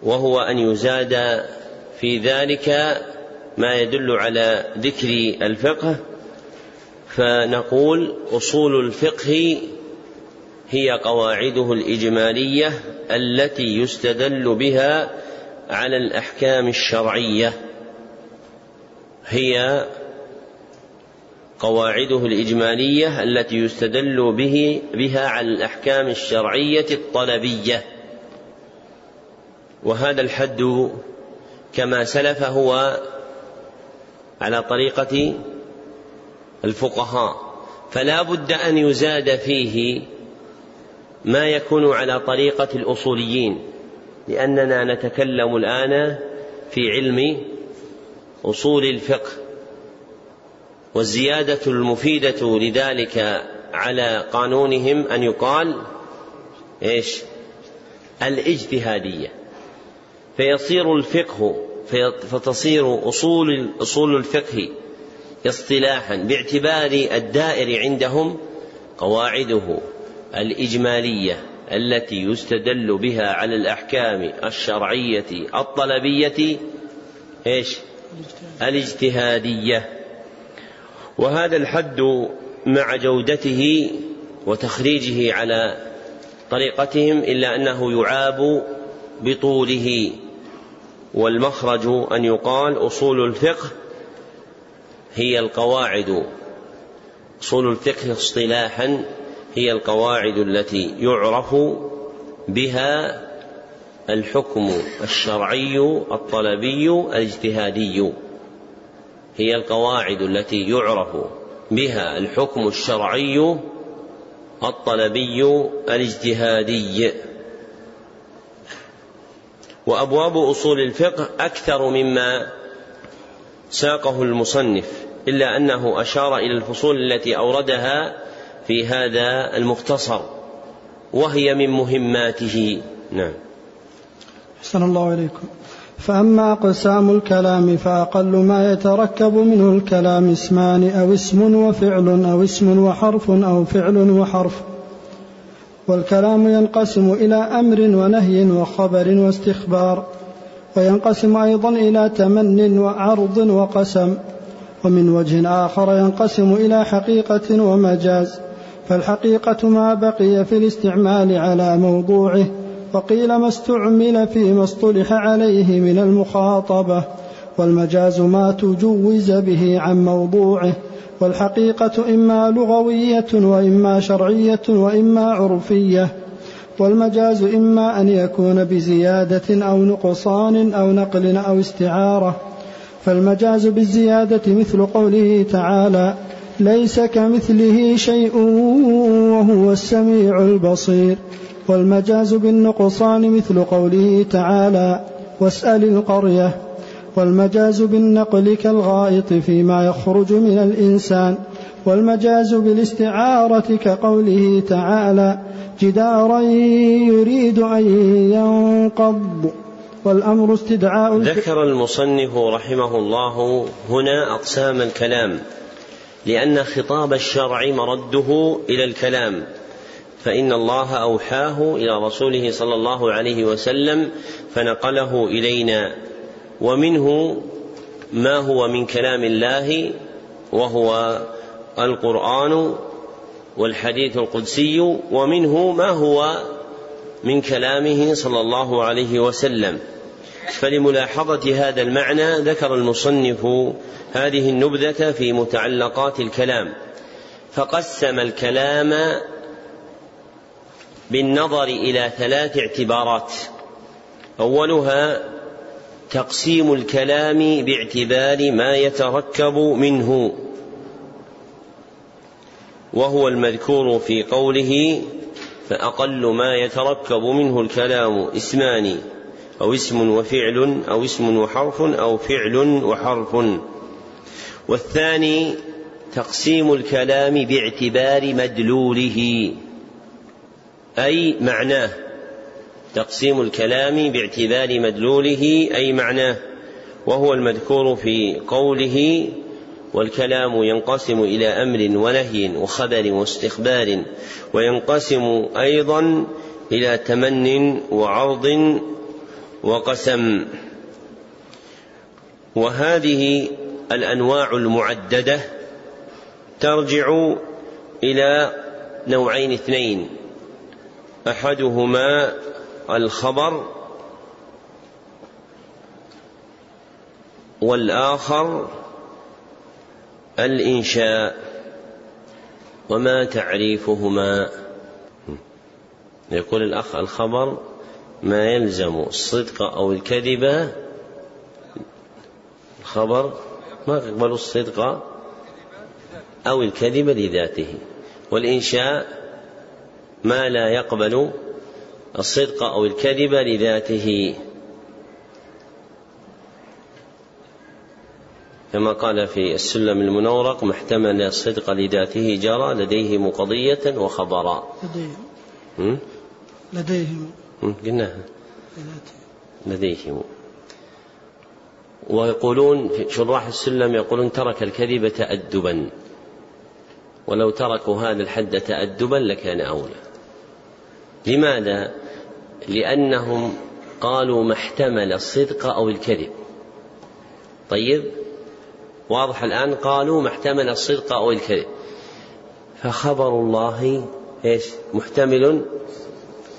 وهو أن يزاد في ذلك ما يدل على ذكر الفقه. فنقول أصول الفقه هي قواعده الإجمالية التي يستدل بها على الأحكام الشرعية. هي قواعده الإجمالية التي يستدل به بها على الأحكام الشرعية الطلبية. وهذا الحد كما سلف هو على طريقة الفقهاء. فلا بد أن يزاد فيه ما يكون على طريقة الأصوليين لأننا نتكلم الآن في علم أصول الفقه والزيادة المفيدة لذلك على قانونهم أن يقال إيش؟ الاجتهادية. فيصير الفقه فتصير أصول أصول الفقه اصطلاحا باعتبار الدائر عندهم قواعده. الإجمالية التي يستدل بها على الأحكام الشرعية الطلبية إيش؟ الاجتهادية. وهذا الحد مع جودته وتخريجه على طريقتهم إلا أنه يعاب بطوله. والمخرج أن يقال أصول الفقه هي القواعد. أصول الفقه اصطلاحا هي القواعد التي يعرف بها الحكم الشرعي الطلبي الاجتهادي. هي القواعد التي يعرف بها الحكم الشرعي الطلبي الاجتهادي. وأبواب أصول الفقه أكثر مما ساقه المصنف إلا أنه أشار إلى الفصول التي أوردها في هذا المختصر وهي من مهماته. نعم. أحسن الله إليكم. فأما أقسام الكلام فأقل ما يتركب منه الكلام اسمان أو اسم وفعل أو اسم وحرف أو فعل وحرف. والكلام ينقسم إلى أمر ونهي وخبر واستخبار وينقسم أيضا إلى تمن وعرض وقسم ومن وجه آخر ينقسم إلى حقيقة ومجاز. فالحقيقة ما بقي في الاستعمال على موضوعه وقيل ما استعمل فيما اصطلح عليه من المخاطبة والمجاز ما تجوز به عن موضوعه والحقيقة إما لغوية وإما شرعية وإما عرفية والمجاز إما أن يكون بزيادة أو نقصان أو نقل أو استعارة فالمجاز بالزيادة مثل قوله تعالى ليس كمثله شيء وهو السميع البصير. والمجاز بالنقصان مثل قوله تعالى واسأل القرية. والمجاز بالنقل كالغائط فيما يخرج من الإنسان. والمجاز بالاستعارة كقوله تعالى جدارا يريد أن ينقض. والأمر استدعاء ذكر المصنف رحمه الله هنا أقسام الكلام. لأن خطاب الشرع مرده إلى الكلام فإن الله أوحاه إلى رسوله صلى الله عليه وسلم فنقله إلينا ومنه ما هو من كلام الله وهو القرآن والحديث القدسي ومنه ما هو من كلامه صلى الله عليه وسلم. فلملاحظة هذا المعنى ذكر المصنف هذه النبذة في متعلقات الكلام فقسم الكلام بالنظر إلى ثلاث اعتبارات. أولها تقسيم الكلام باعتبار ما يتركب منه وهو المذكور في قوله فأقل ما يتركب منه الكلام اسمان أو اسم وفعل أو اسم وحرف أو فعل وحرف. والثاني تقسيم الكلام باعتبار مدلوله أي معناه. تقسيم الكلام باعتبار مدلوله أي معناه. وهو المذكور في قوله والكلام ينقسم إلى أمر ونهي وخبر واستخبار وينقسم أيضا إلى تمن وعرض وقسم. وهذه الأنواع المعددة ترجع إلى نوعين اثنين. أحدهما الخبر والآخر الإنشاء وما تعريفهما. يقول الأخ الخبر ما يلزم الصدق أو الكذب الخبر ما يقبل الصدق أو الكذب لذاته. والإنشاء ما لا يقبل الصدق أو الكذب لذاته. كما قال في السلم المنورق ما احتمل الصدق لذاته جرى لديهم قضية وخبرا. لديهم. لديهم. قلناها. لديهم. ويقولون في شراح السلم يقولون ترك الكذب تأدبا. ولو تركوا هذا الحد تأدبا لكان أولى. لماذا؟ لأنهم قالوا ما احتمل الصدق أو الكذب. طيب واضح الآن قالوا ما احتمل الصدق أو الكذب. فخبر الله إيش؟ محتمل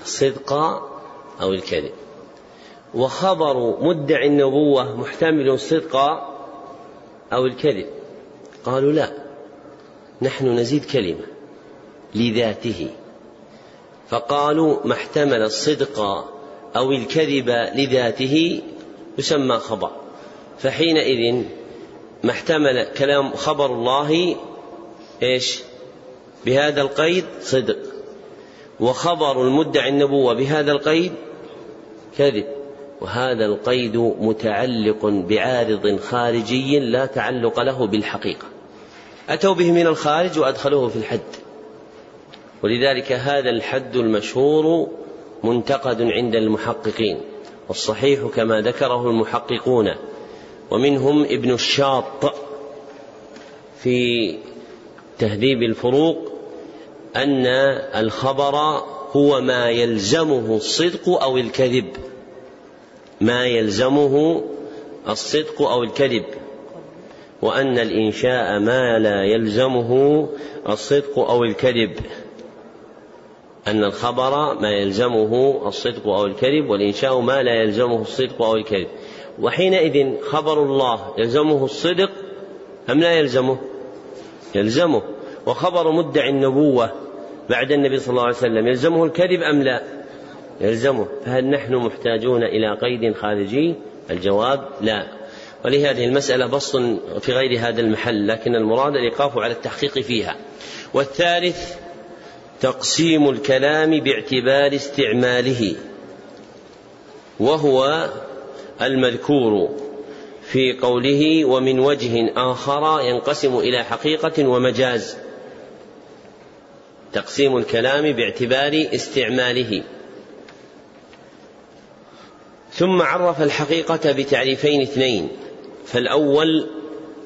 الصدق أو الكذب. وخبر مدعي النبوة محتمل الصدق أو الكذب. قالوا لا نحن نزيد كلمة لذاته. فقالوا ما احتمل الصدق أو الكذب لذاته يسمى خبر. فحينئذ ما احتمل كلام خبر الله إيش؟ بهذا القيد صدق. وخبر المدعي النبوة بهذا القيد كذب. وهذا القيد متعلق بعارض خارجي لا تعلق له بالحقيقة. أتوا به من الخارج وأدخلوه في الحد. ولذلك هذا الحد المشهور منتقد عند المحققين والصحيح كما ذكره المحققون. ومنهم ابن الشاط في تهذيب الفروق أن الخبر هو ما يلزمه الصدق أو الكذب. ما يلزمه الصدق أو الكذب. وأن الإنشاء ما لا يلزمه الصدق أو الكذب. أن الخبر ما يلزمه الصدق أو الكذب والإنشاء ما لا يلزمه الصدق أو الكذب. وحينئذ خبر الله يلزمه الصدق أم لا يلزمه؟ يلزمه. وخبر مدعي النبوة بعد النبي صلى الله عليه وسلم يلزمه الكذب أم لا؟ يلزمه. فهل نحن محتاجون إلى قيد خارجي؟ الجواب لا. ولهذه المسألة بسط في غير هذا المحل لكن المراد الإيقاف على التحقيق فيها. والثالث تقسيم الكلام باعتبار استعماله. وهو المذكور في قوله ومن وجه آخر ينقسم إلى حقيقة ومجاز تقسيم الكلام باعتبار استعماله. ثم عرف الحقيقة بتعريفين اثنين. فالأول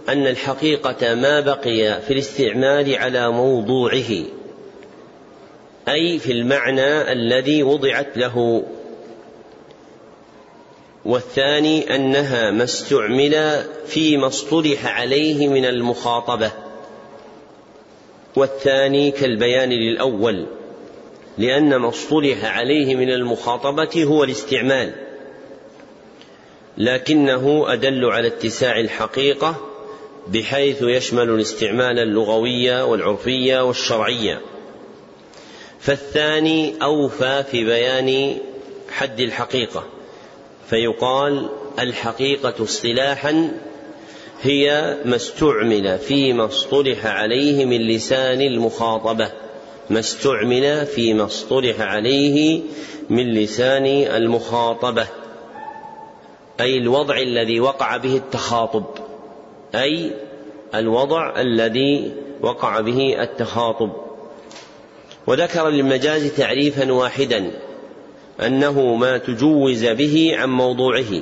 أن الحقيقة ما بقي في الاستعمال على موضوعه أي في المعنى الذي وضعت له. والثاني أنها ما استعمل فيما اصطلح عليه من المخاطبة. والثاني كالبيان للأول لأن ما اصطلح عليه من المخاطبة هو الاستعمال لكنه أدل على اتساع الحقيقة بحيث يشمل الاستعمال اللغوي والعرفي والشرعي فالثاني أوفى في بيان حد الحقيقة فيقال الحقيقة اصطلاحا هي ما استعمل فيما اصطلح عليه من لسان المخاطبة. ما استعمل فيما اصطلح عليه من لسان المخاطبة. أي الوضع الذي وقع به التخاطب. أي الوضع الذي وقع به التخاطب. وذكر للمجاز تعريفا واحدا أنه ما تجوز به عن موضوعه.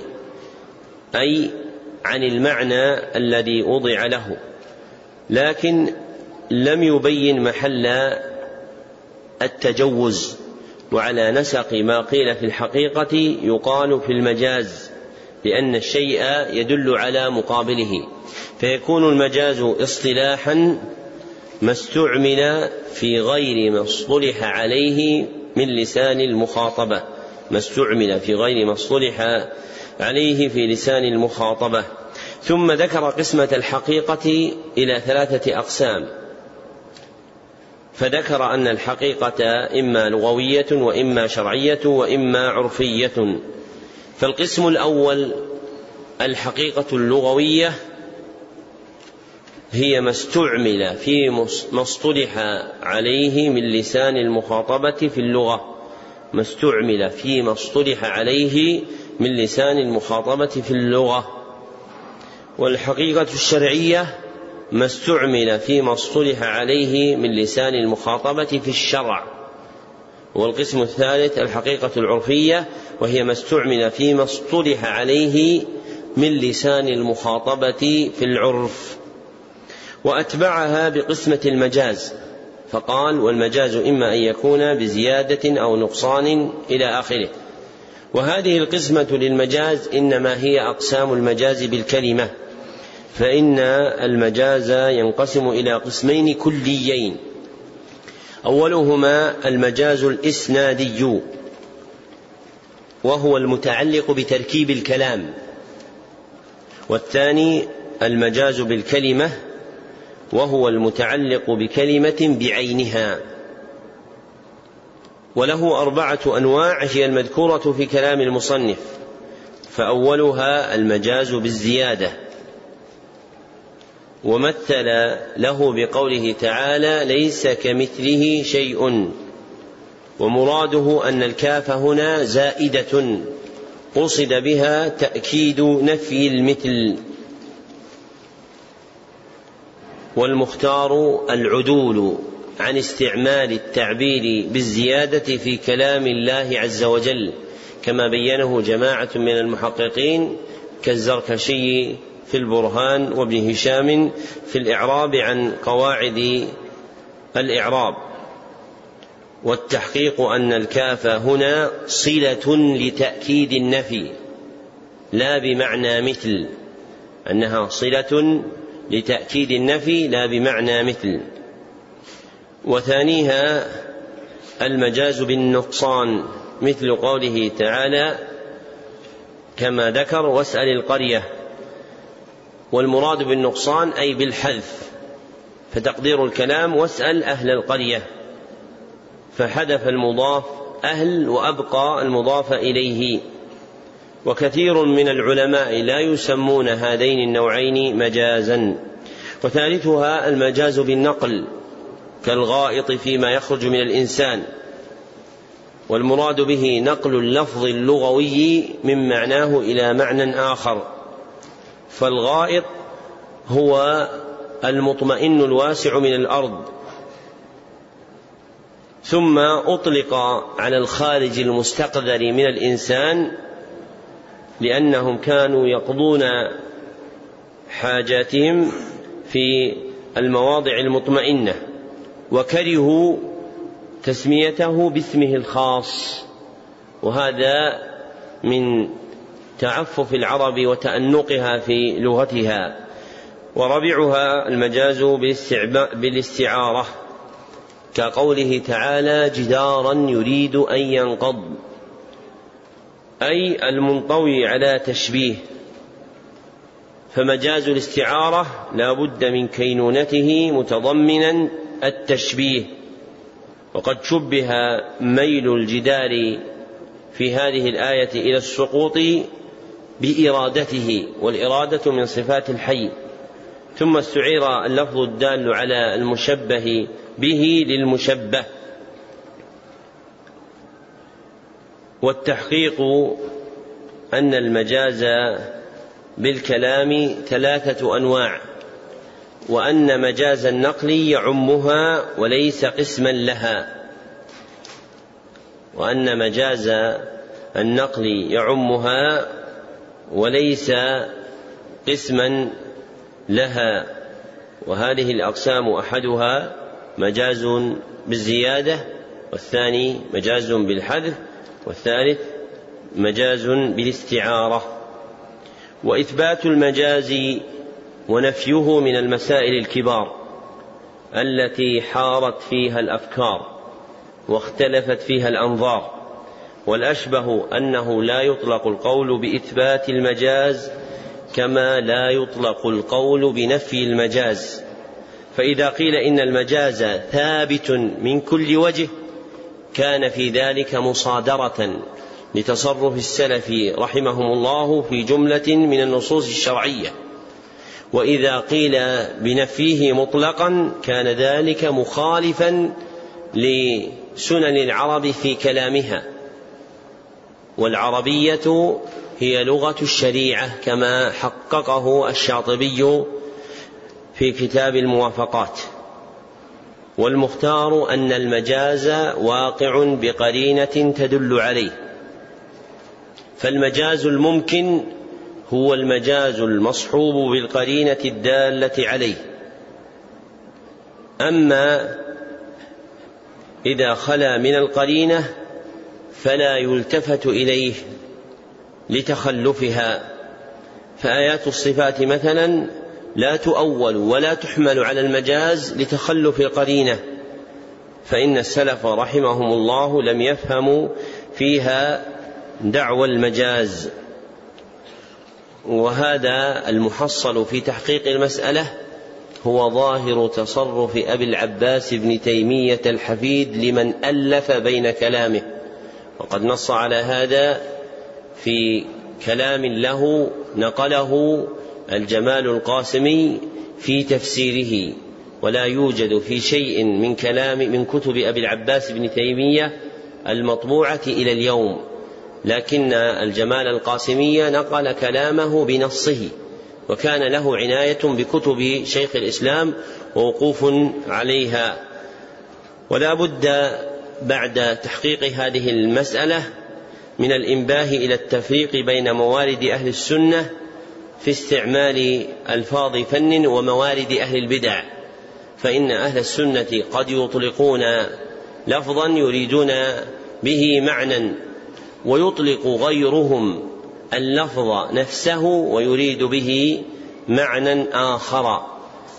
أي عن المعنى الذي وضع له لكن لم يبين محل التجوز وعلى نسق ما قيل في الحقيقة يقال في المجاز لأن الشيء يدل على مقابله فيكون المجاز اصطلاحا ما استعمل في غير ما اصطلح عليه من لسان المخاطبة ما استعمل في غير ما اصطلح عليه في لسان المخاطبة. ثم ذكر قسمة الحقيقة إلى ثلاثة أقسام. فذكر أن الحقيقة إما لغوية وإما شرعية وإما عرفية. فالقسم الأول الحقيقة اللغوية هي ما استعمل في ما اصطلح عليه من لسان المخاطبة في اللغة. ما استعمل فيما اصطلح عليه من لسان المخاطبة في اللغة. والحقيقة الشرعية ما استعمل فيما اصطلح عليه من لسان المخاطبة في الشرع. والقسم الثالث الحقيقة العرفية وهي ما استعمل فيما اصطلح عليه من لسان المخاطبة في العرف. وأتبعها بقسمة المجاز فقال والمجاز إما أن يكون بزيادة أو نقصان إلى آخره. وهذه القسمة للمجاز إنما هي أقسام المجاز بالكلمة فإن المجاز ينقسم إلى قسمين كليين. أولهما المجاز الإسنادي وهو المتعلق بتركيب الكلام. والثاني المجاز بالكلمة وهو المتعلق بكلمة بعينها. وله أربعة أنواع هي المذكورة في كلام المصنف. فأولها المجاز بالزيادة. ومثل له بقوله تعالى ليس كمثله شيء. ومراده أن الكاف هنا زائدة. قصد بها تأكيد نفي المثل. والمختار العدول. عن استعمال التعبير بالزيادة في كلام الله عز وجل كما بينه جماعة من المحققين كالزركشي في البرهان وابن هشام في الإعراب عن قواعد الإعراب. والتحقيق أن الكاف هنا صلة لتأكيد النفي لا بمعنى مثل أنها صلة لتأكيد النفي لا بمعنى مثل. وثانيها المجاز بالنقصان مثل قوله تعالى كما ذكر واسأل القرية. والمراد بالنقصان أي بالحذف فتقدير الكلام واسأل أهل القرية. فحذف المضاف أهل وأبقى المضاف إليه. وكثير من العلماء لا يسمون هذين النوعين مجازا. وثالثها المجاز بالنقل كالغائط فيما يخرج من الإنسان والمراد به نقل اللفظ اللغوي من معناه إلى معنى آخر. فالغائط هو المطمئن الواسع من الأرض ثم أطلق على الخارج المستقذر من الإنسان لأنهم كانوا يقضون حاجاتهم في المواضع المطمئنة. وكرهوا تسميته باسمه الخاص. وهذا من تعفف العرب وتأنقها في لغتها. وربعها المجاز بالاستعارة. كقوله تعالى جدارا يريد أن ينقض. أي المنطوي على تشبيه. فمجاز الاستعارة لا بد من كينونته متضمنا التشبيه وقد شبه ميل الجدار في هذه الآية إلى السقوط بإرادته والإرادة من صفات الحي ثم استعير اللفظ الدال على المشبه به للمشبه. والتحقيق أن المجاز بالكلام ثلاثة أنواع. وأن مجاز النقل يعمها وليس قسما لها. وأن مجاز النقل يعمها وليس قسما لها. وهذه الأقسام أحدها مجاز بالزيادة والثاني مجاز بالحذف والثالث مجاز بالاستعارة. وإثبات المجاز ونفيه من المسائل الكبار التي حارت فيها الأفكار واختلفت فيها الأنظار والأشبه أنه لا يطلق القول بإثبات المجاز كما لا يطلق القول بنفي المجاز. فإذا قيل إن المجاز ثابت من كل وجه كان في ذلك مصادرة لتصرف السلف رحمهم الله في جملة من النصوص الشرعية. وإذا قيل بنفيه مطلقا كان ذلك مخالفا لسنن العرب في كلامها. والعربية هي لغة الشريعة كما حققه الشاطبي في كتاب الموافقات. والمختار أن المجاز واقع بقرينة تدل عليه. فالمجاز الممكن هو المجاز المصحوب بالقرينة الدالة عليه. أما إذا خلا من القرينة فلا يلتفت إليه لتخلفها. فآيات الصفات مثلا لا تؤول ولا تحمل على المجاز لتخلف القرينة. فإن السلف رحمهم الله لم يفهموا فيها دعوى المجاز. وهذا المحصل في تحقيق المسألة هو ظاهر تصرف أبي العباس بن تيمية الحفيد لمن ألف بين كلامه. وقد نص على هذا في كلام له نقله الجمال القاسمي في تفسيره. ولا يوجد في شيء من كلام من كتب أبي العباس بن تيمية المطبوعة إلى اليوم. لكن الجمال القاسمي نقل كلامه بنصه وكان له عناية بكتب شيخ الإسلام ووقوف عليها. ولا بد بعد تحقيق هذه المسألة من الإنباه إلى التفريق بين موارد أهل السنة في استعمال ألفاظ فن وموارد أهل البدع. فإن أهل السنة قد يطلقون لفظا يريدون به معنى ويطلق غيرهم اللفظ نفسه ويريد به معنى آخر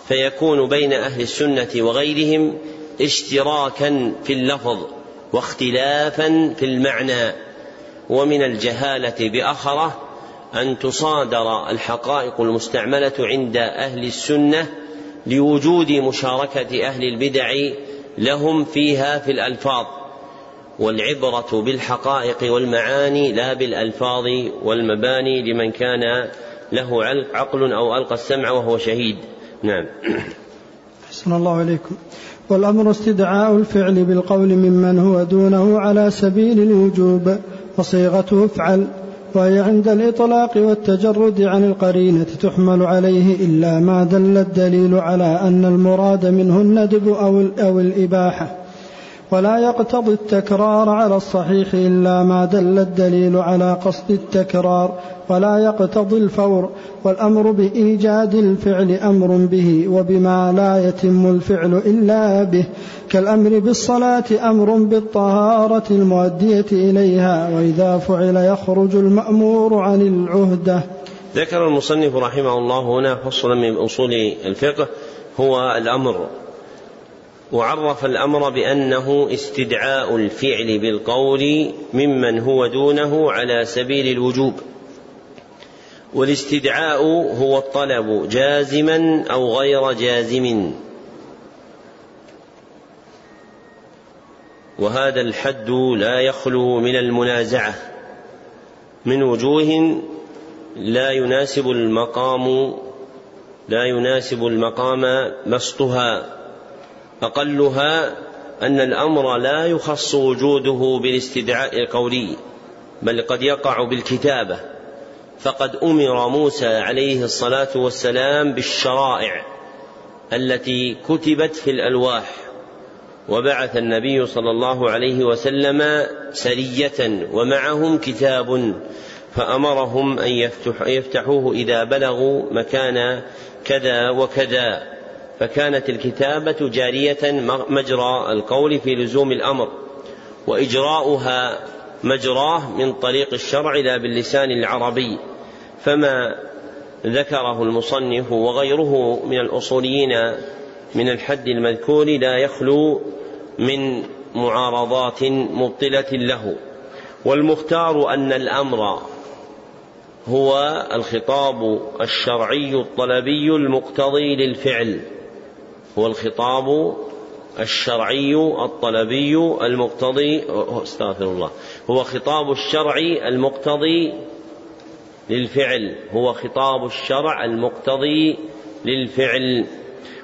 فيكون بين أهل السنة وغيرهم اشتراكا في اللفظ واختلافا في المعنى. ومن الجهالة بأخره أن تصادر الحقائق المستعملة عند أهل السنة لوجود مشاركة أهل البدع لهم فيها في الألفاظ. والعبرة بالحقائق والمعاني لا بالألفاظ والمباني لمن كان له عقل أو ألقى السمع وهو شهيد. نعم. أحسن الله عليكم والأمر استدعاء الفعل بالقول ممن هو دونه على سبيل الوجوب وصيغته افعل وهي عند الإطلاق والتجرد عن القرينة تحمل عليه إلا ما دل الدليل على أن المراد منه الندب أو, أو الإباحة. ولا يقتضي التكرار على الصحيح إلا ما دل الدليل على قصد التكرار ولا يقتضي الفور والأمر بإيجاد الفعل أمر به وبما لا يتم الفعل إلا به. كالأمر بالصلاة أمر بالطهارة المؤدية إليها وإذا فعل يخرج المأمور عن العهدة. ذكر المصنف رحمه الله هنا فصلا من أصول الفقه هو الأمر وعرف الأمر بأنه استدعاء الفعل بالقول ممن هو دونه على سبيل الوجوب. والاستدعاء هو الطلب جازما أو غير جازم. وهذا الحد لا يخلو من المنازعة. من وجوه لا يناسب المقام لا يناسب المقام بسطها أقلها أن الأمر لا يخص وجوده بالاستدعاء القولي بل قد يقع بالكتابة. فقد أمر موسى عليه الصلاة والسلام بالشرائع التي كتبت في الألواح وبعث النبي صلى الله عليه وسلم سرية ومعهم كتاب فأمرهم أن يفتحوه إذا بلغوا مكان كذا وكذا. فكانت الكتابة جارية مجرى القول في لزوم الأمر وإجراؤها مجراه من طريق الشرع لا باللسان العربي فما ذكره المصنف وغيره من الأصوليين من الحد المذكور لا يخلو من معارضات مبطلة له. والمختار أن الأمر هو الخطاب الشرعي الطلبي المقتضي للفعل. هو الخطاب الشرعي الطلبي المقتضي استغفر الله هو خطاب الشرع المقتضي للفعل هو خطاب الشرع المقتضي للفعل.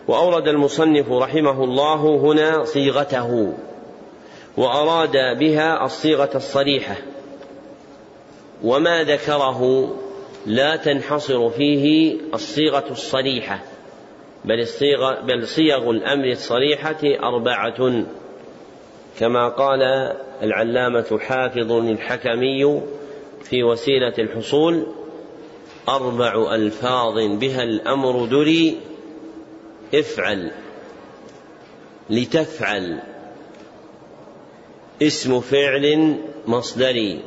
وأورد المصنف رحمه الله هنا صيغته وأراد بها الصيغة الصريحة وما ذكره لا تنحصر فيه الصيغة الصريحة. بل الصيغ بل صيغ الأمر الصريحة أربعة. كما قال العلامة حافظ الحكمي في وسيلة الحصول أربع ألفاظ بها الأمر دري افعل لتفعل. اسم فعل مصدري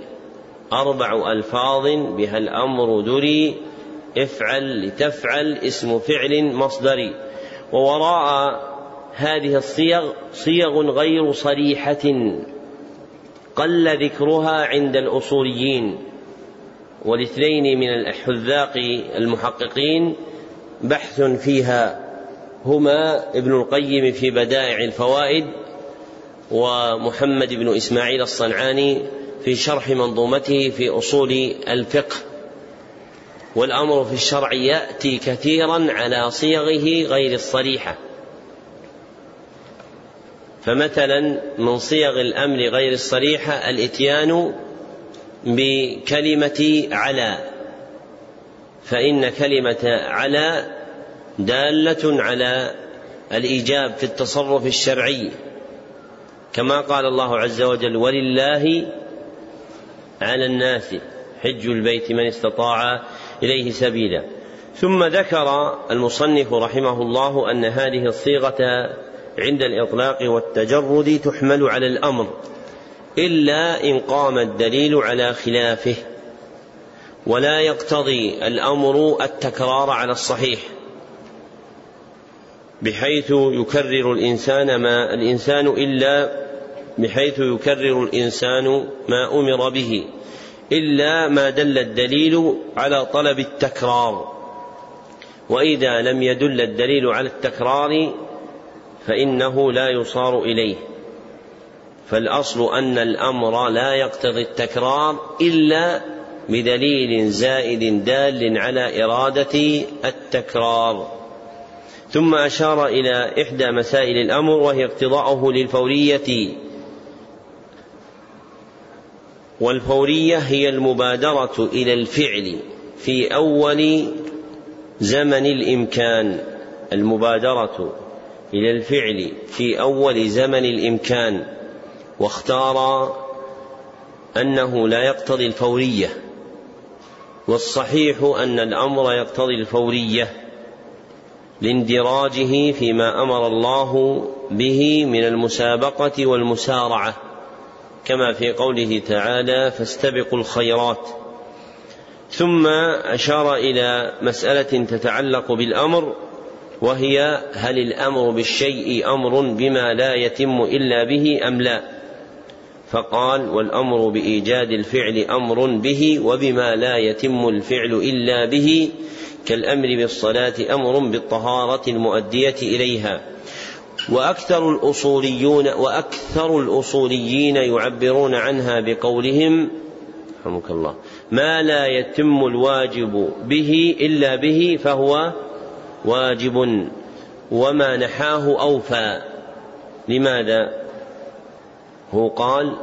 أربع ألفاظ بها الأمر دري افعل لتفعل اسم فعل مصدري. ووراء هذه الصيغ صيغ غير صريحة قل ذكرها عند الأصوليين. والاثنين من الحذاق المحققين بحث فيها هما ابن القيم في بدائع الفوائد ومحمد بن إسماعيل الصنعاني في شرح منظومته في أصول الفقه. والأمر في الشرع يأتي كثيرا على صيغه غير الصريحة. فمثلا من صيغ الأمر غير الصريحة الإتيان بكلمة على فإن كلمة على دالة على الإيجاب في التصرف الشرعي. كما قال الله عز وجل ولله على الناس حج البيت من استطاع إليه سبيلا. ثم ذكر المصنف رحمه الله أن هذه الصيغة عند الإطلاق والتجرد تحمل على الأمر إلا إن قام الدليل على خلافه ولا يقتضي الأمر التكرار على الصحيح بحيث يكرر الإنسان ما الإنسان إلا بحيث يكرر الإنسان ما أمر به. إلا ما دل الدليل على طلب التكرار. وإذا لم يدل الدليل على التكرار فإنه لا يصار إليه. فالأصل أن الأمر لا يقتضي التكرار إلا بدليل زائد دال على إرادة التكرار. ثم أشار إلى إحدى مسائل الأمر وهي اقتضاؤه للفورية. والفورية هي المبادرة إلى الفعل في أول زمن الإمكان المبادرة إلى الفعل في أول زمن الإمكان. واختار أنه لا يقتضي الفورية. والصحيح أن الأمر يقتضي الفورية لاندراجه فيما أمر الله به من المسابقة والمسارعة. كما في قوله تعالى فاستبقوا الخيرات. ثم أشار إلى مسألة تتعلق بالأمر وهي هل الأمر بالشيء أمر بما لا يتم إلا به أم لا؟ فقال والأمر بإيجاد الفعل أمر به وبما لا يتم الفعل إلا به كالأمر بالصلاة أمر بالطهارة المؤدية إليها. وأكثر الأصوليون وأكثر الأصوليين يعبرون عنها بقولهم رحمك الله ما لا يتم الواجب به إلا به فهو واجب وما نحاه أوفى. لماذا؟ هو قال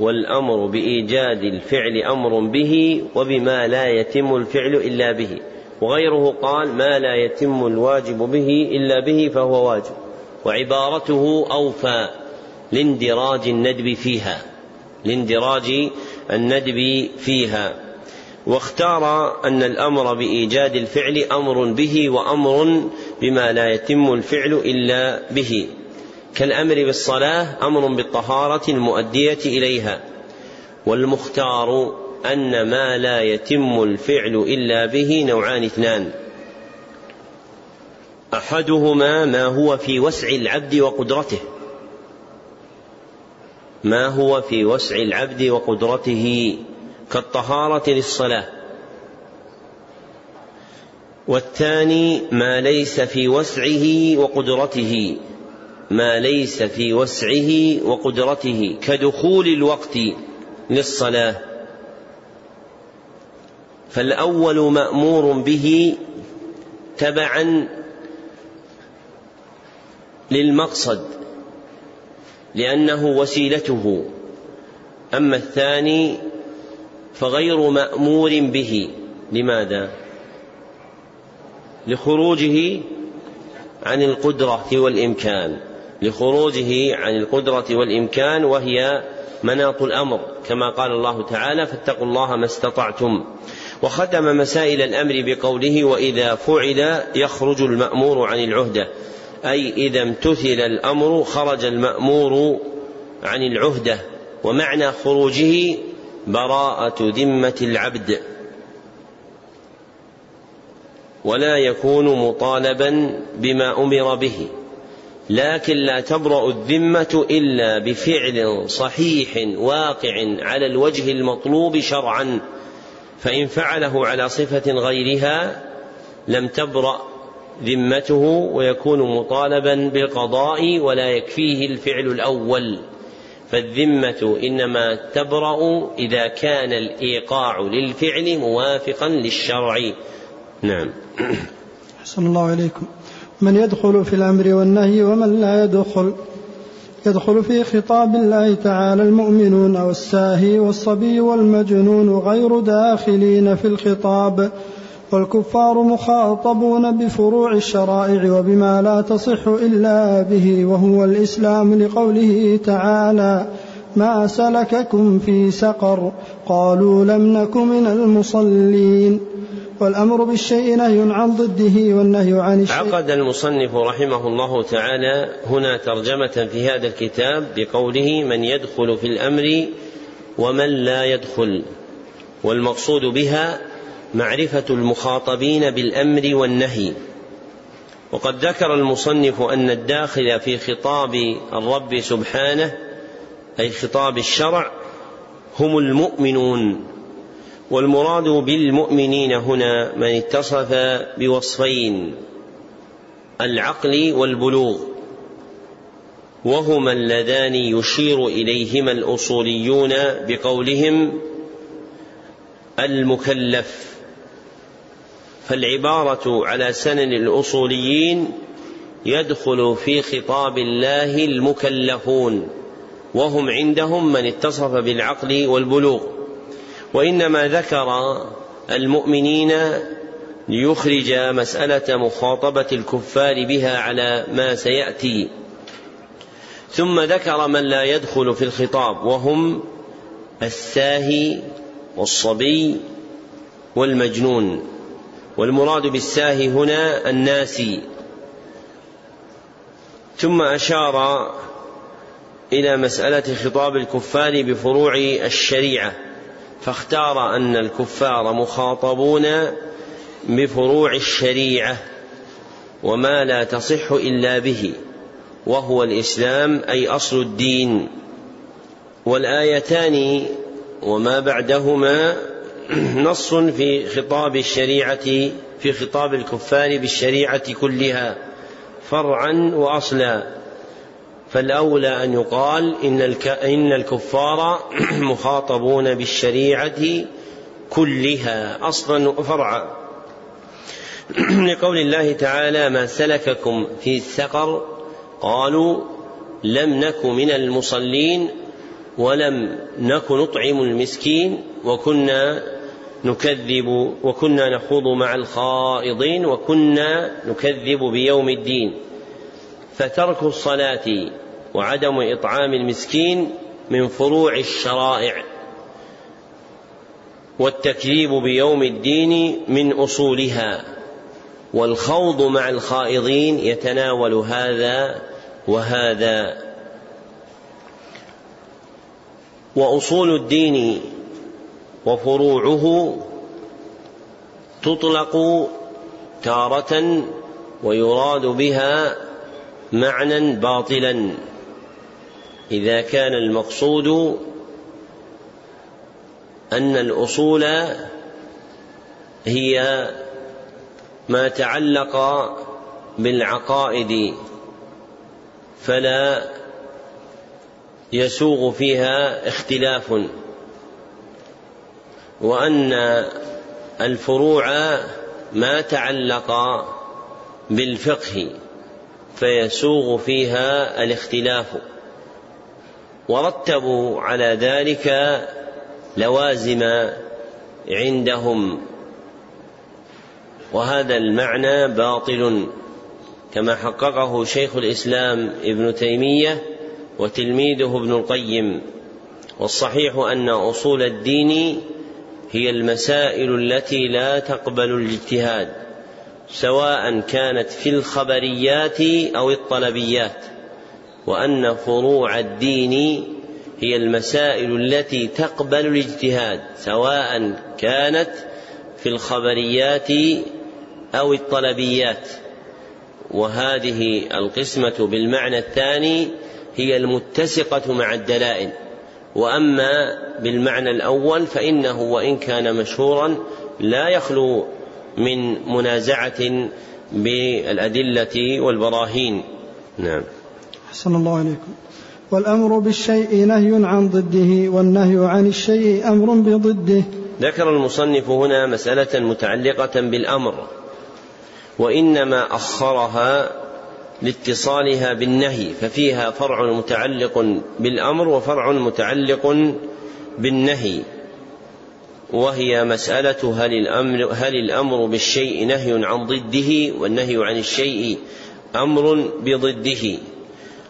والأمر بإيجاد الفعل أمر به وبما لا يتم الفعل إلا به. وغيره قال ما لا يتم الواجب به إلا به فهو واجب. وعبارته أوفى لاندراج الندب فيها لاندراج الندب فيها. واختار أن الأمر بإيجاد الفعل أمر به وأمر بما لا يتم الفعل إلا به. كالأمر بالصلاة أمر بالطهارة المؤدية إليها. والمختار أن ما لا يتم الفعل إلا به نوعان اثنان. أحدهما ما هو في وسع العبد وقدرته. ما هو في وسع العبد وقدرته كالطهارة للصلاة. والثاني ما ليس في وسعه وقدرته. ما ليس في وسعه وقدرته كدخول الوقت للصلاة. فالأول مأمور به تبعا للمقصد لأنه وسيلته. أما الثاني فغير مأمور به. لماذا؟ لخروجه عن القدرة والإمكان. لخروجه عن القدرة والإمكان وهي مناط الأمر. كما قال الله تعالى فاتقوا الله ما استطعتم. وختم مسائل الأمر بقوله وإذا فعل يخرج المأمور عن العهدة. أي إذا امتثل الأمر خرج المأمور عن العهدة ومعنى خروجه براءة ذمة العبد. ولا يكون مطالبا بما أمر به. لكن لا تبرأ الذمة إلا بفعل صحيح واقع على الوجه المطلوب شرعا. فإن فعله على صفة غيرها لم تبرأ ذمته ويكون مطالبا بالقضاء ولا يكفيه الفعل الأول. فالذمة إنما تبرأ إذا كان الإيقاع للفعل موافقا للشرع. نعم. أحسن الله عليكم من يدخل في الأمر والنهي ومن لا يدخل يدخل في خطاب الله تعالى المؤمنون والساهي والصبي والمجنون غير داخلين في الخطاب. والكفار مخاطبون بفروع الشرائع وبما لا تصح إلا به وهو الإسلام لقوله تعالى ما سلككم في سقر قالوا لم نك من المصلين والأمر بالشيء نهي عن ضده والنهي عن الشيء. عقد المصنف رحمه الله تعالى هنا ترجمة في هذا الكتاب بقوله من يدخل في الأمر ومن لا يدخل والمقصود بها معرفة المخاطبين بالأمر والنهي. وقد ذكر المصنف أن الداخل في خطاب الرب سبحانه أي خطاب الشرع هم المؤمنون. والمراد بالمؤمنين هنا من اتصف بوصفين العقل والبلوغ. وهما اللذان يشير إليهما الأصوليون بقولهم المكلف. فالعبارة على سنن الأصوليين يدخل في خطاب الله المكلفون وهم عندهم من اتصف بالعقل والبلوغ. وإنما ذكر المؤمنين ليخرج مسألة مخاطبة الكفار بها على ما سيأتي. ثم ذكر من لا يدخل في الخطاب وهم الساهي والصبي والمجنون. والمراد بالساهي هنا الناسي. ثم أشار إلى مسألة خطاب الكفار بفروع الشريعة فاختار أن الكفار مخاطبون بفروع الشريعة وما لا تصح إلا به وهو الإسلام أي أصل الدين. والآيتان وما بعدهما (clears throat) نص في خطاب الشريعة في خطاب الكفار بالشريعة كلها فرعا واصلا. فالأولى أن يقال إن إن الكفار (clears throat) مخاطبون بالشريعة كلها أصلا وفرعا. (clears throat) لقول الله تعالى ما سلككم في السقر قالوا لم نك من المصلين ولم نك نطعم المسكين وكنا نكذب وكنا نخوض مع الخائضين وكنا نكذب بيوم الدين. فترك الصلاة وعدم إطعام المسكين من فروع الشرائع. والتكذيب بيوم الدين من أصولها. والخوض مع الخائضين يتناول هذا وهذا. وأصول الدين وفروعه تطلق تارة ويراد بها معنى باطلا. إذا كان المقصود أن الأصول هي ما تعلق بالعقائد فلا يسوغ فيها اختلاف. وأن الفروع ما تعلق بالفقه فيسوغ فيها الاختلاف. ورتبوا على ذلك لوازم عندهم. وهذا المعنى باطل كما حققه شيخ الإسلام ابن تيمية وتلميذه ابن القيم. والصحيح أن أصول الدين هي المسائل التي لا تقبل الإجتهاد سواء كانت في الخبريات أو الطلبيات وأن فروع الدين هي المسائل التي تقبل الإجتهاد سواء كانت في الخبريات أو الطلبيات. وهذه القسمة بالمعنى الثاني هي المتسقة مع الدلائل. وأما بالمعنى الأول فإنه وإن كان مشهورا لا يخلو من منازعة بالأدلة والبراهين. نعم. حسن الله عليكم والأمر بالشيء نهي عن ضده والنهي عن الشيء أمر بضده. ذكر المصنف هنا مسألة متعلقة بالأمر وإنما أخرها لاتصالها بالنهي ففيها فرع متعلق بالأمر وفرع متعلق بالنهي. وهي مسألة هل الأمر هل الأمر بالشيء نهي عن ضده؟ والنهي عن الشيء أمر بضده.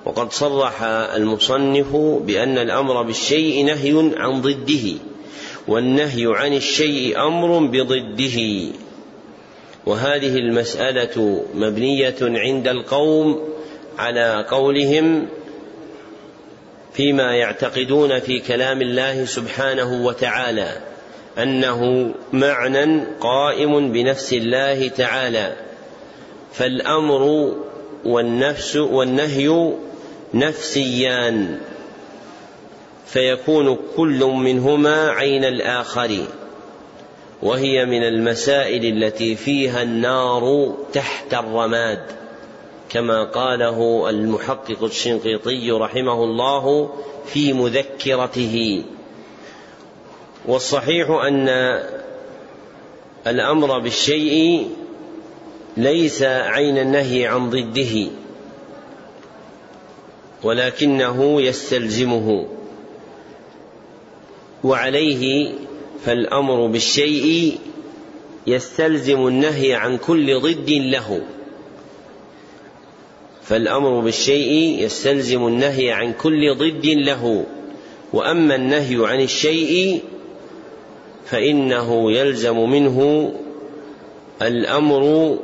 وقد صرح المصنف بأن الأمر بالشيء نهي عن ضده والنهي عن الشيء أمر بضده. وهذه المسألة مبنية عند القوم على قولهم فيما يعتقدون في كلام الله سبحانه وتعالى أنه معنى قائم بنفس الله تعالى. فالأمر والنفس والنهي نفسيان فيكون كل منهما عين الآخر وهي من المسائل التي فيها النار تحت الرماد كما قاله المحقق الشنقيطي رحمه الله في مذكرته. والصحيح أن الأمر بالشيء ليس عين النهي عن ضده ولكنه يستلزمه وعليه فالأمر بالشيء يستلزم النهي عن كل ضد له. فالأمر بالشيء يستلزم النهي عن كل ضد له. وأما النهي عن الشيء فإنه يلزم منه الأمر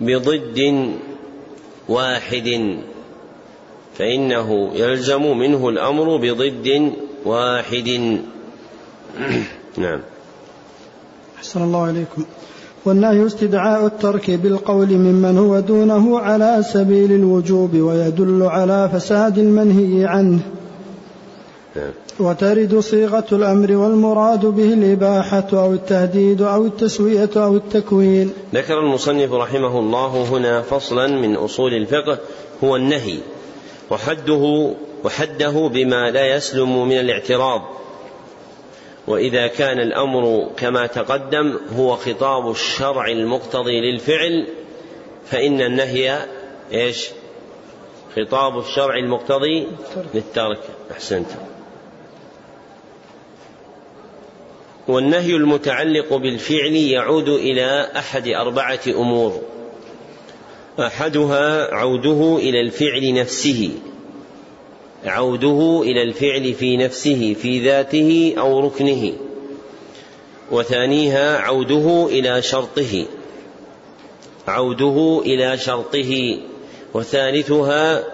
بضد واحد. فإنه يلزم منه الأمر بضد واحد. (clears throat) نعم. أحسن الله عليكم والنهي استدعاء الترك بالقول ممن هو دونه على سبيل الوجوب ويدل على فساد المنهي عنه. نعم. وترد صيغة الأمر والمراد به الإباحة أو التهديد أو التسوية أو التكوين. ذكر المصنف رحمه الله هنا فصلا من أصول الفقه هو النهي وحده وحده بما لا يسلم من الاعتراض. وإذا كان الأمر كما تقدم هو خطاب الشرع المقتضي للفعل فإن النهي إيش؟ خطاب الشرع المقتضي للترك. أحسنت. والنهي المتعلق بالفعل يعود إلى أحد أربعة أمور. أحدها عوده إلى الفعل نفسه. عوده إلى الفعل في نفسه في ذاته أو ركنه. وثانيها عوده إلى شرطه. عوده إلى شرطه. وثالثها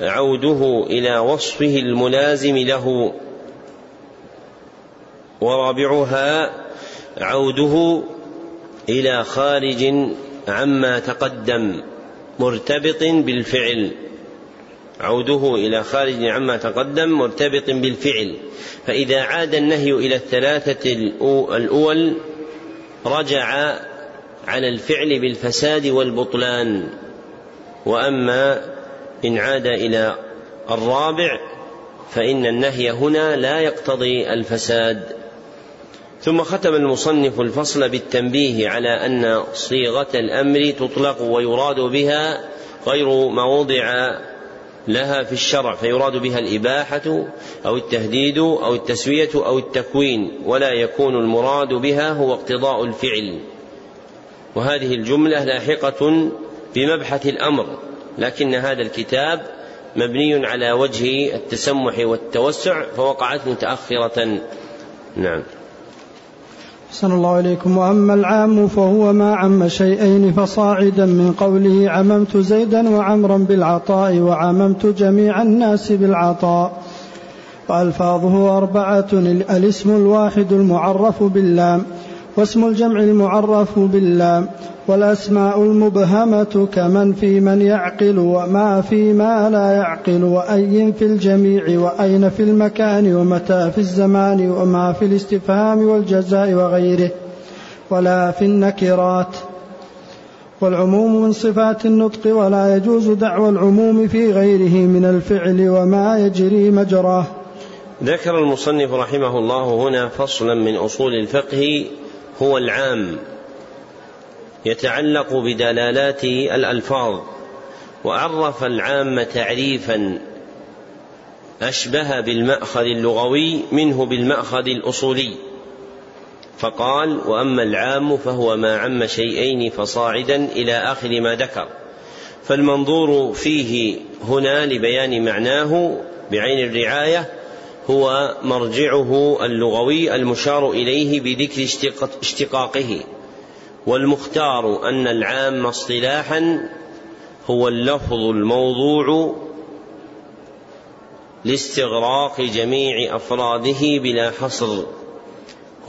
عوده إلى وصفه الملازم له. ورابعها عوده إلى خارج عما تقدم مرتبط بالفعل. عوده إلى خارج عما تقدم مرتبط بالفعل. فإذا عاد النهي إلى الثلاثة الأول رجع على الفعل بالفساد والبطلان. وأما إن عاد إلى الرابع فإن النهي هنا لا يقتضي الفساد. ثم ختم المصنف الفصل بالتنبيه على أن صيغة الأمر تطلق ويراد بها غير ما وضع لها في الشرع فيراد بها الإباحة أو التهديد أو التسوية أو التكوين ولا يكون المراد بها هو اقتضاء الفعل. وهذه الجملة لاحقة بمبحث الأمر لكن هذا الكتاب مبني على وجه التسمح والتوسع فوقعت متأخرة. نعم. أحسن الله إليكم. وأما العام فهو ما عم شيئين فصاعدا من قوله عممت زيدا وعمرا بالعطاء وعممت جميع الناس بالعطاء. وألفاظه أربعة الاسم الواحد المعرف باللام. واسم الجمع المعرف باللام والأسماء المبهمة كمن في من يعقل وما في ما لا يعقل وأي في الجميع وأين في المكان ومتى في الزمان وما في الاستفهام والجزاء وغيره. ولا في النكرات. والعموم من صفات النطق ولا يجوز دعوى العموم في غيره من الفعل وما يجري مجراه. ذكر المصنف رحمه الله هنا فصلا من أصول الفقه هو العام يتعلق بدلالات الألفاظ وعرف العام تعريفا أشبه بالمأخذ اللغوي منه بالمأخذ الأصولي. فقال وأما العام فهو ما عم شيئين فصاعدا إلى آخر ما ذكر. فالمنظور فيه هنا لبيان معناه بعين الرعاية هو مرجعه اللغوي المشار إليه بذكر اشتقاقه. والمختار أن العام اصطلاحا هو اللفظ الموضوع لاستغراق جميع أفراده بلا حصر.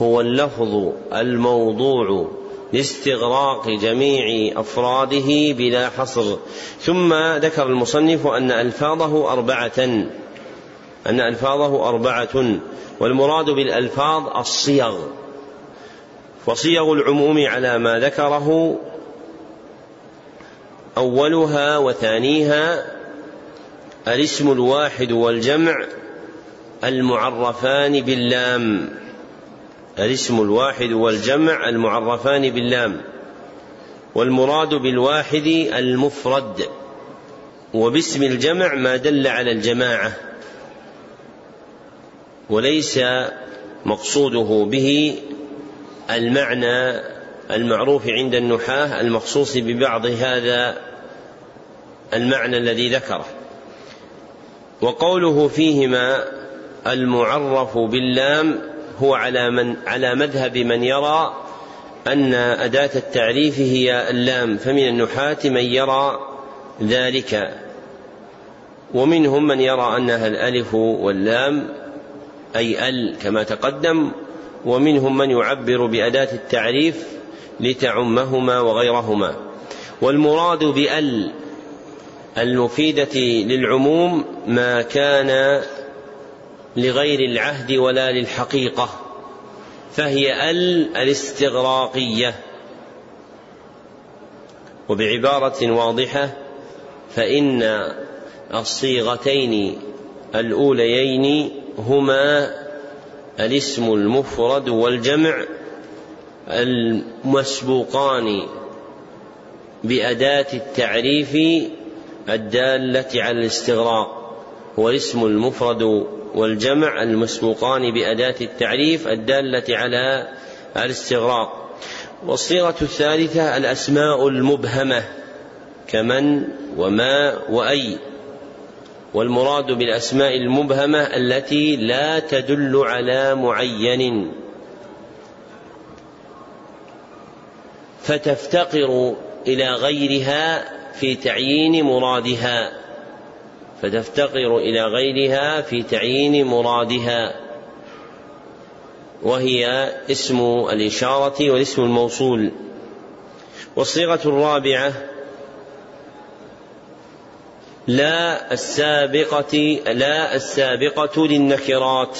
هو اللفظ الموضوع لاستغراق جميع أفراده بلا حصر. ثم ذكر المصنف أن ألفاظه أربعة. أن ألفاظه أربعة والمراد بالألفاظ الصيغ. وصيغ العموم على ما ذكره أولها وثانيها الاسم الواحد والجمع المعرفان باللام. الاسم الواحد والجمع المعرفان باللام. والمراد بالواحد المفرد. وباسم الجمع ما دل على الجماعة. وليس مقصوده به المعنى المعروف عند النحاة المخصوص ببعض هذا المعنى الذي ذكره. وقوله فيهما المعرف باللام هو على من على مذهب من يرى أن أداة التعريف هي اللام فمن النحاة من يرى ذلك. ومنهم من يرى أنها الألف واللام أي أل كما تقدم ومنهم من يعبر بأداة التعريف لتعمهما وغيرهما. والمراد بأل المفيدة للعموم ما كان لغير العهد ولا للحقيقة فهي أل الاستغراقية. وبعبارة واضحة فإن الصيغتين الأوليين هما الاسم المفرد والجمع المسبوقان بأداة التعريف الدالة على الاستغراق. هو الاسم المفرد والجمع المسبوقان بأداة التعريف الدالة على الاستغراق. والصيغة الثالثة الأسماء المبهمة كمن وما وأي. والمراد بالأسماء المبهمة التي لا تدل على معين. فتفتقر إلى غيرها في تعيين مرادها. فتفتقر إلى غيرها في تعيين مرادها. وهي اسم الإشارة والاسم الموصول. والصيغة الرابعة لا السابقة لا السابقة للنكرات.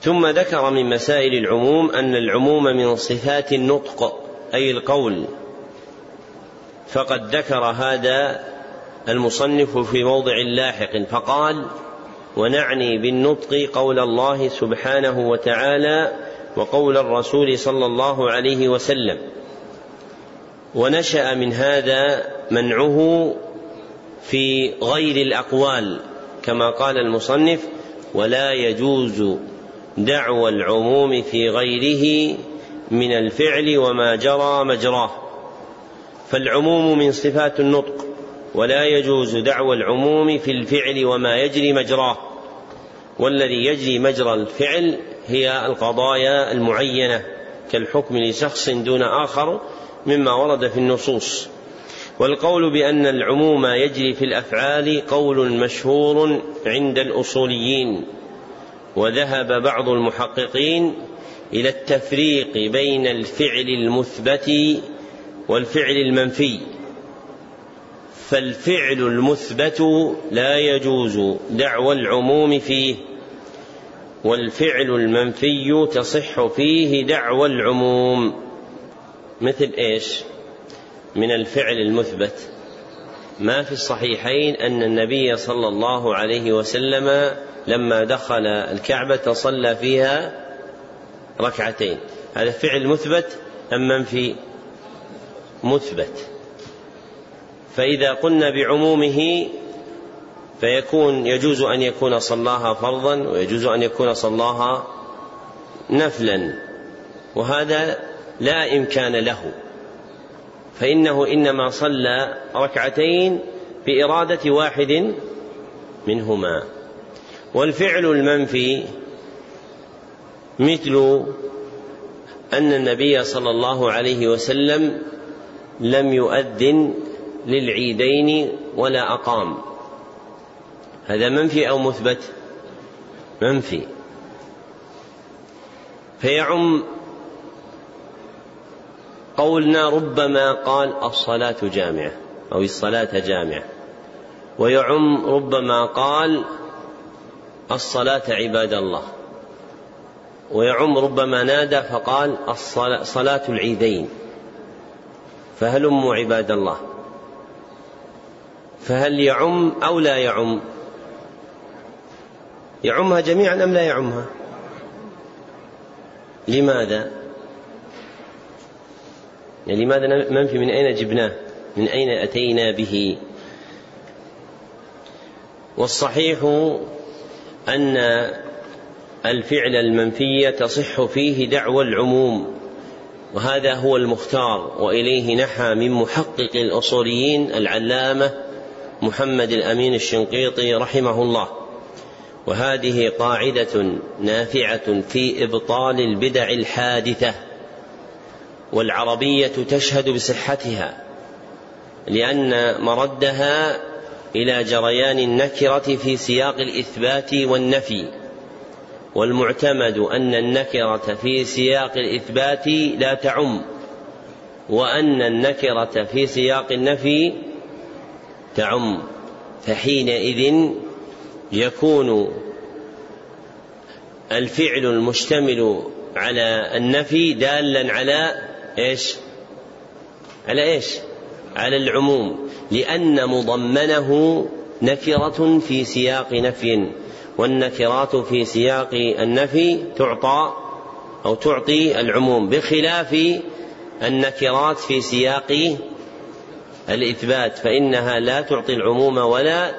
ثم ذكر من مسائل العموم أن العموم من صفات النطق أي القول. فقد ذكر هذا المصنف في موضع لاحق فقال ونعني بالنطق قول الله سبحانه وتعالى وقول الرسول صلى الله عليه وسلم ونشأ من هذا منعه في غير الأقوال كما قال المصنف ولا يجوز دعوى العموم في غيره من الفعل وما جرى مجراه فالعموم من صفات النطق ولا يجوز دعوى العموم في الفعل وما يجري مجراه. والذي يجري مجرى الفعل هي القضايا المعينة كالحكم لشخص دون آخر مما ورد في النصوص. والقول بأن العموم يجري في الأفعال قول مشهور عند الأصوليين وذهب بعض المحققين إلى التفريق بين الفعل المثبت والفعل المنفي. فالفعل المثبت لا يجوز دعوى العموم فيه والفعل المنفي تصح فيه دعوى العموم. مثل إيش؟ من الفعل المثبت. ما في الصحيحين أن النبي صلى الله عليه وسلم لما دخل الكعبة صلى فيها ركعتين. هذا فعل مثبت أم منفي؟ مثبت. فإذا قلنا بعمومه فيكون يجوز أن يكون صلاها فرضا ويجوز أن يكون صلاها نفلا. وهذا لا إمكان له. فإنه إنما صلى ركعتين بإرادة واحد منهما. والفعل المنفي مثل أن النبي صلى الله عليه وسلم لم يؤذن للعيدين ولا أقام. هذا منفي أو مثبت؟ منفي. فيعم قولنا ربما قال الصلاة جامعة أو الصلاة جامعة. ويعم ربما قال الصلاة عباد الله. ويعم ربما نادى فقال الصلاة صلاة العيدين. فهلموا عباد الله؟ فهل يعم أو لا يعم؟ يعمها جميعا أم لا يعمها؟ لماذا؟ يعني لماذا منفي من أين جبناه؟ من أين أتينا به؟ والصحيح أن الفعل المنفي تصح فيه دعوى العموم وهذا هو المختار وإليه نحى من محقق الأصوليين العلامة محمد الأمين الشنقيطي رحمه الله. وهذه قاعدة نافعة في إبطال البدع الحادثة. والعربية تشهد بصحتها لأن مردها إلى جريان النكرة في سياق الإثبات والنفي والمعتمد أن النكرة في سياق الإثبات لا تعم وأن النكرة في سياق النفي تعم فحينئذ يكون الفعل المشتمل على النفي دالا على إيش؟ على إيش؟ على العموم لأن مضمنه نكرة في سياق نفي والنكرات في سياق النفي تعطى أو تعطي العموم بخلاف النكرات في سياق الإثبات فإنها لا تعطي العموم ولا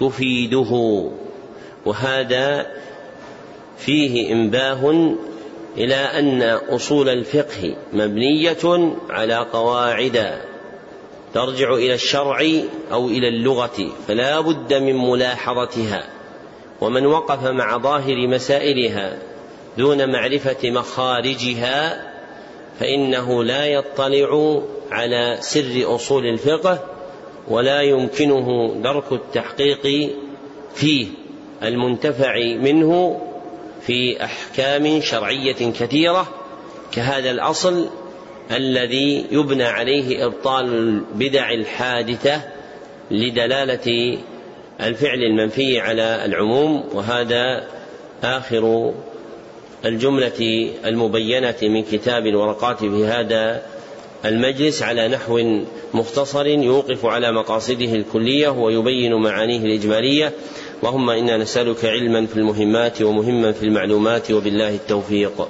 تفيده وهذا فيه إنباه إلى أن أصول الفقه مبنية على قواعد ترجع إلى الشرع أو إلى اللغة فلا بد من ملاحظتها. ومن وقف مع ظاهر مسائلها دون معرفة مخارجها فإنه لا يطلع على سر أصول الفقه ولا يمكنه درك التحقيق فيه المنتفع منه في أحكام شرعية كثيرة كهذا الأصل الذي يبنى عليه إبطال البدع الحادثة لدلالة الفعل المنفي على العموم وهذا آخر الجملة المبينة من كتاب الورقات في هذا المجلس على نحو مختصر يوقف على مقاصده الكلية ويبين معانيه الإجمالية. اللهم إنا نسألك علما في المهمات ومهما في المعلومات وبالله التوفيق.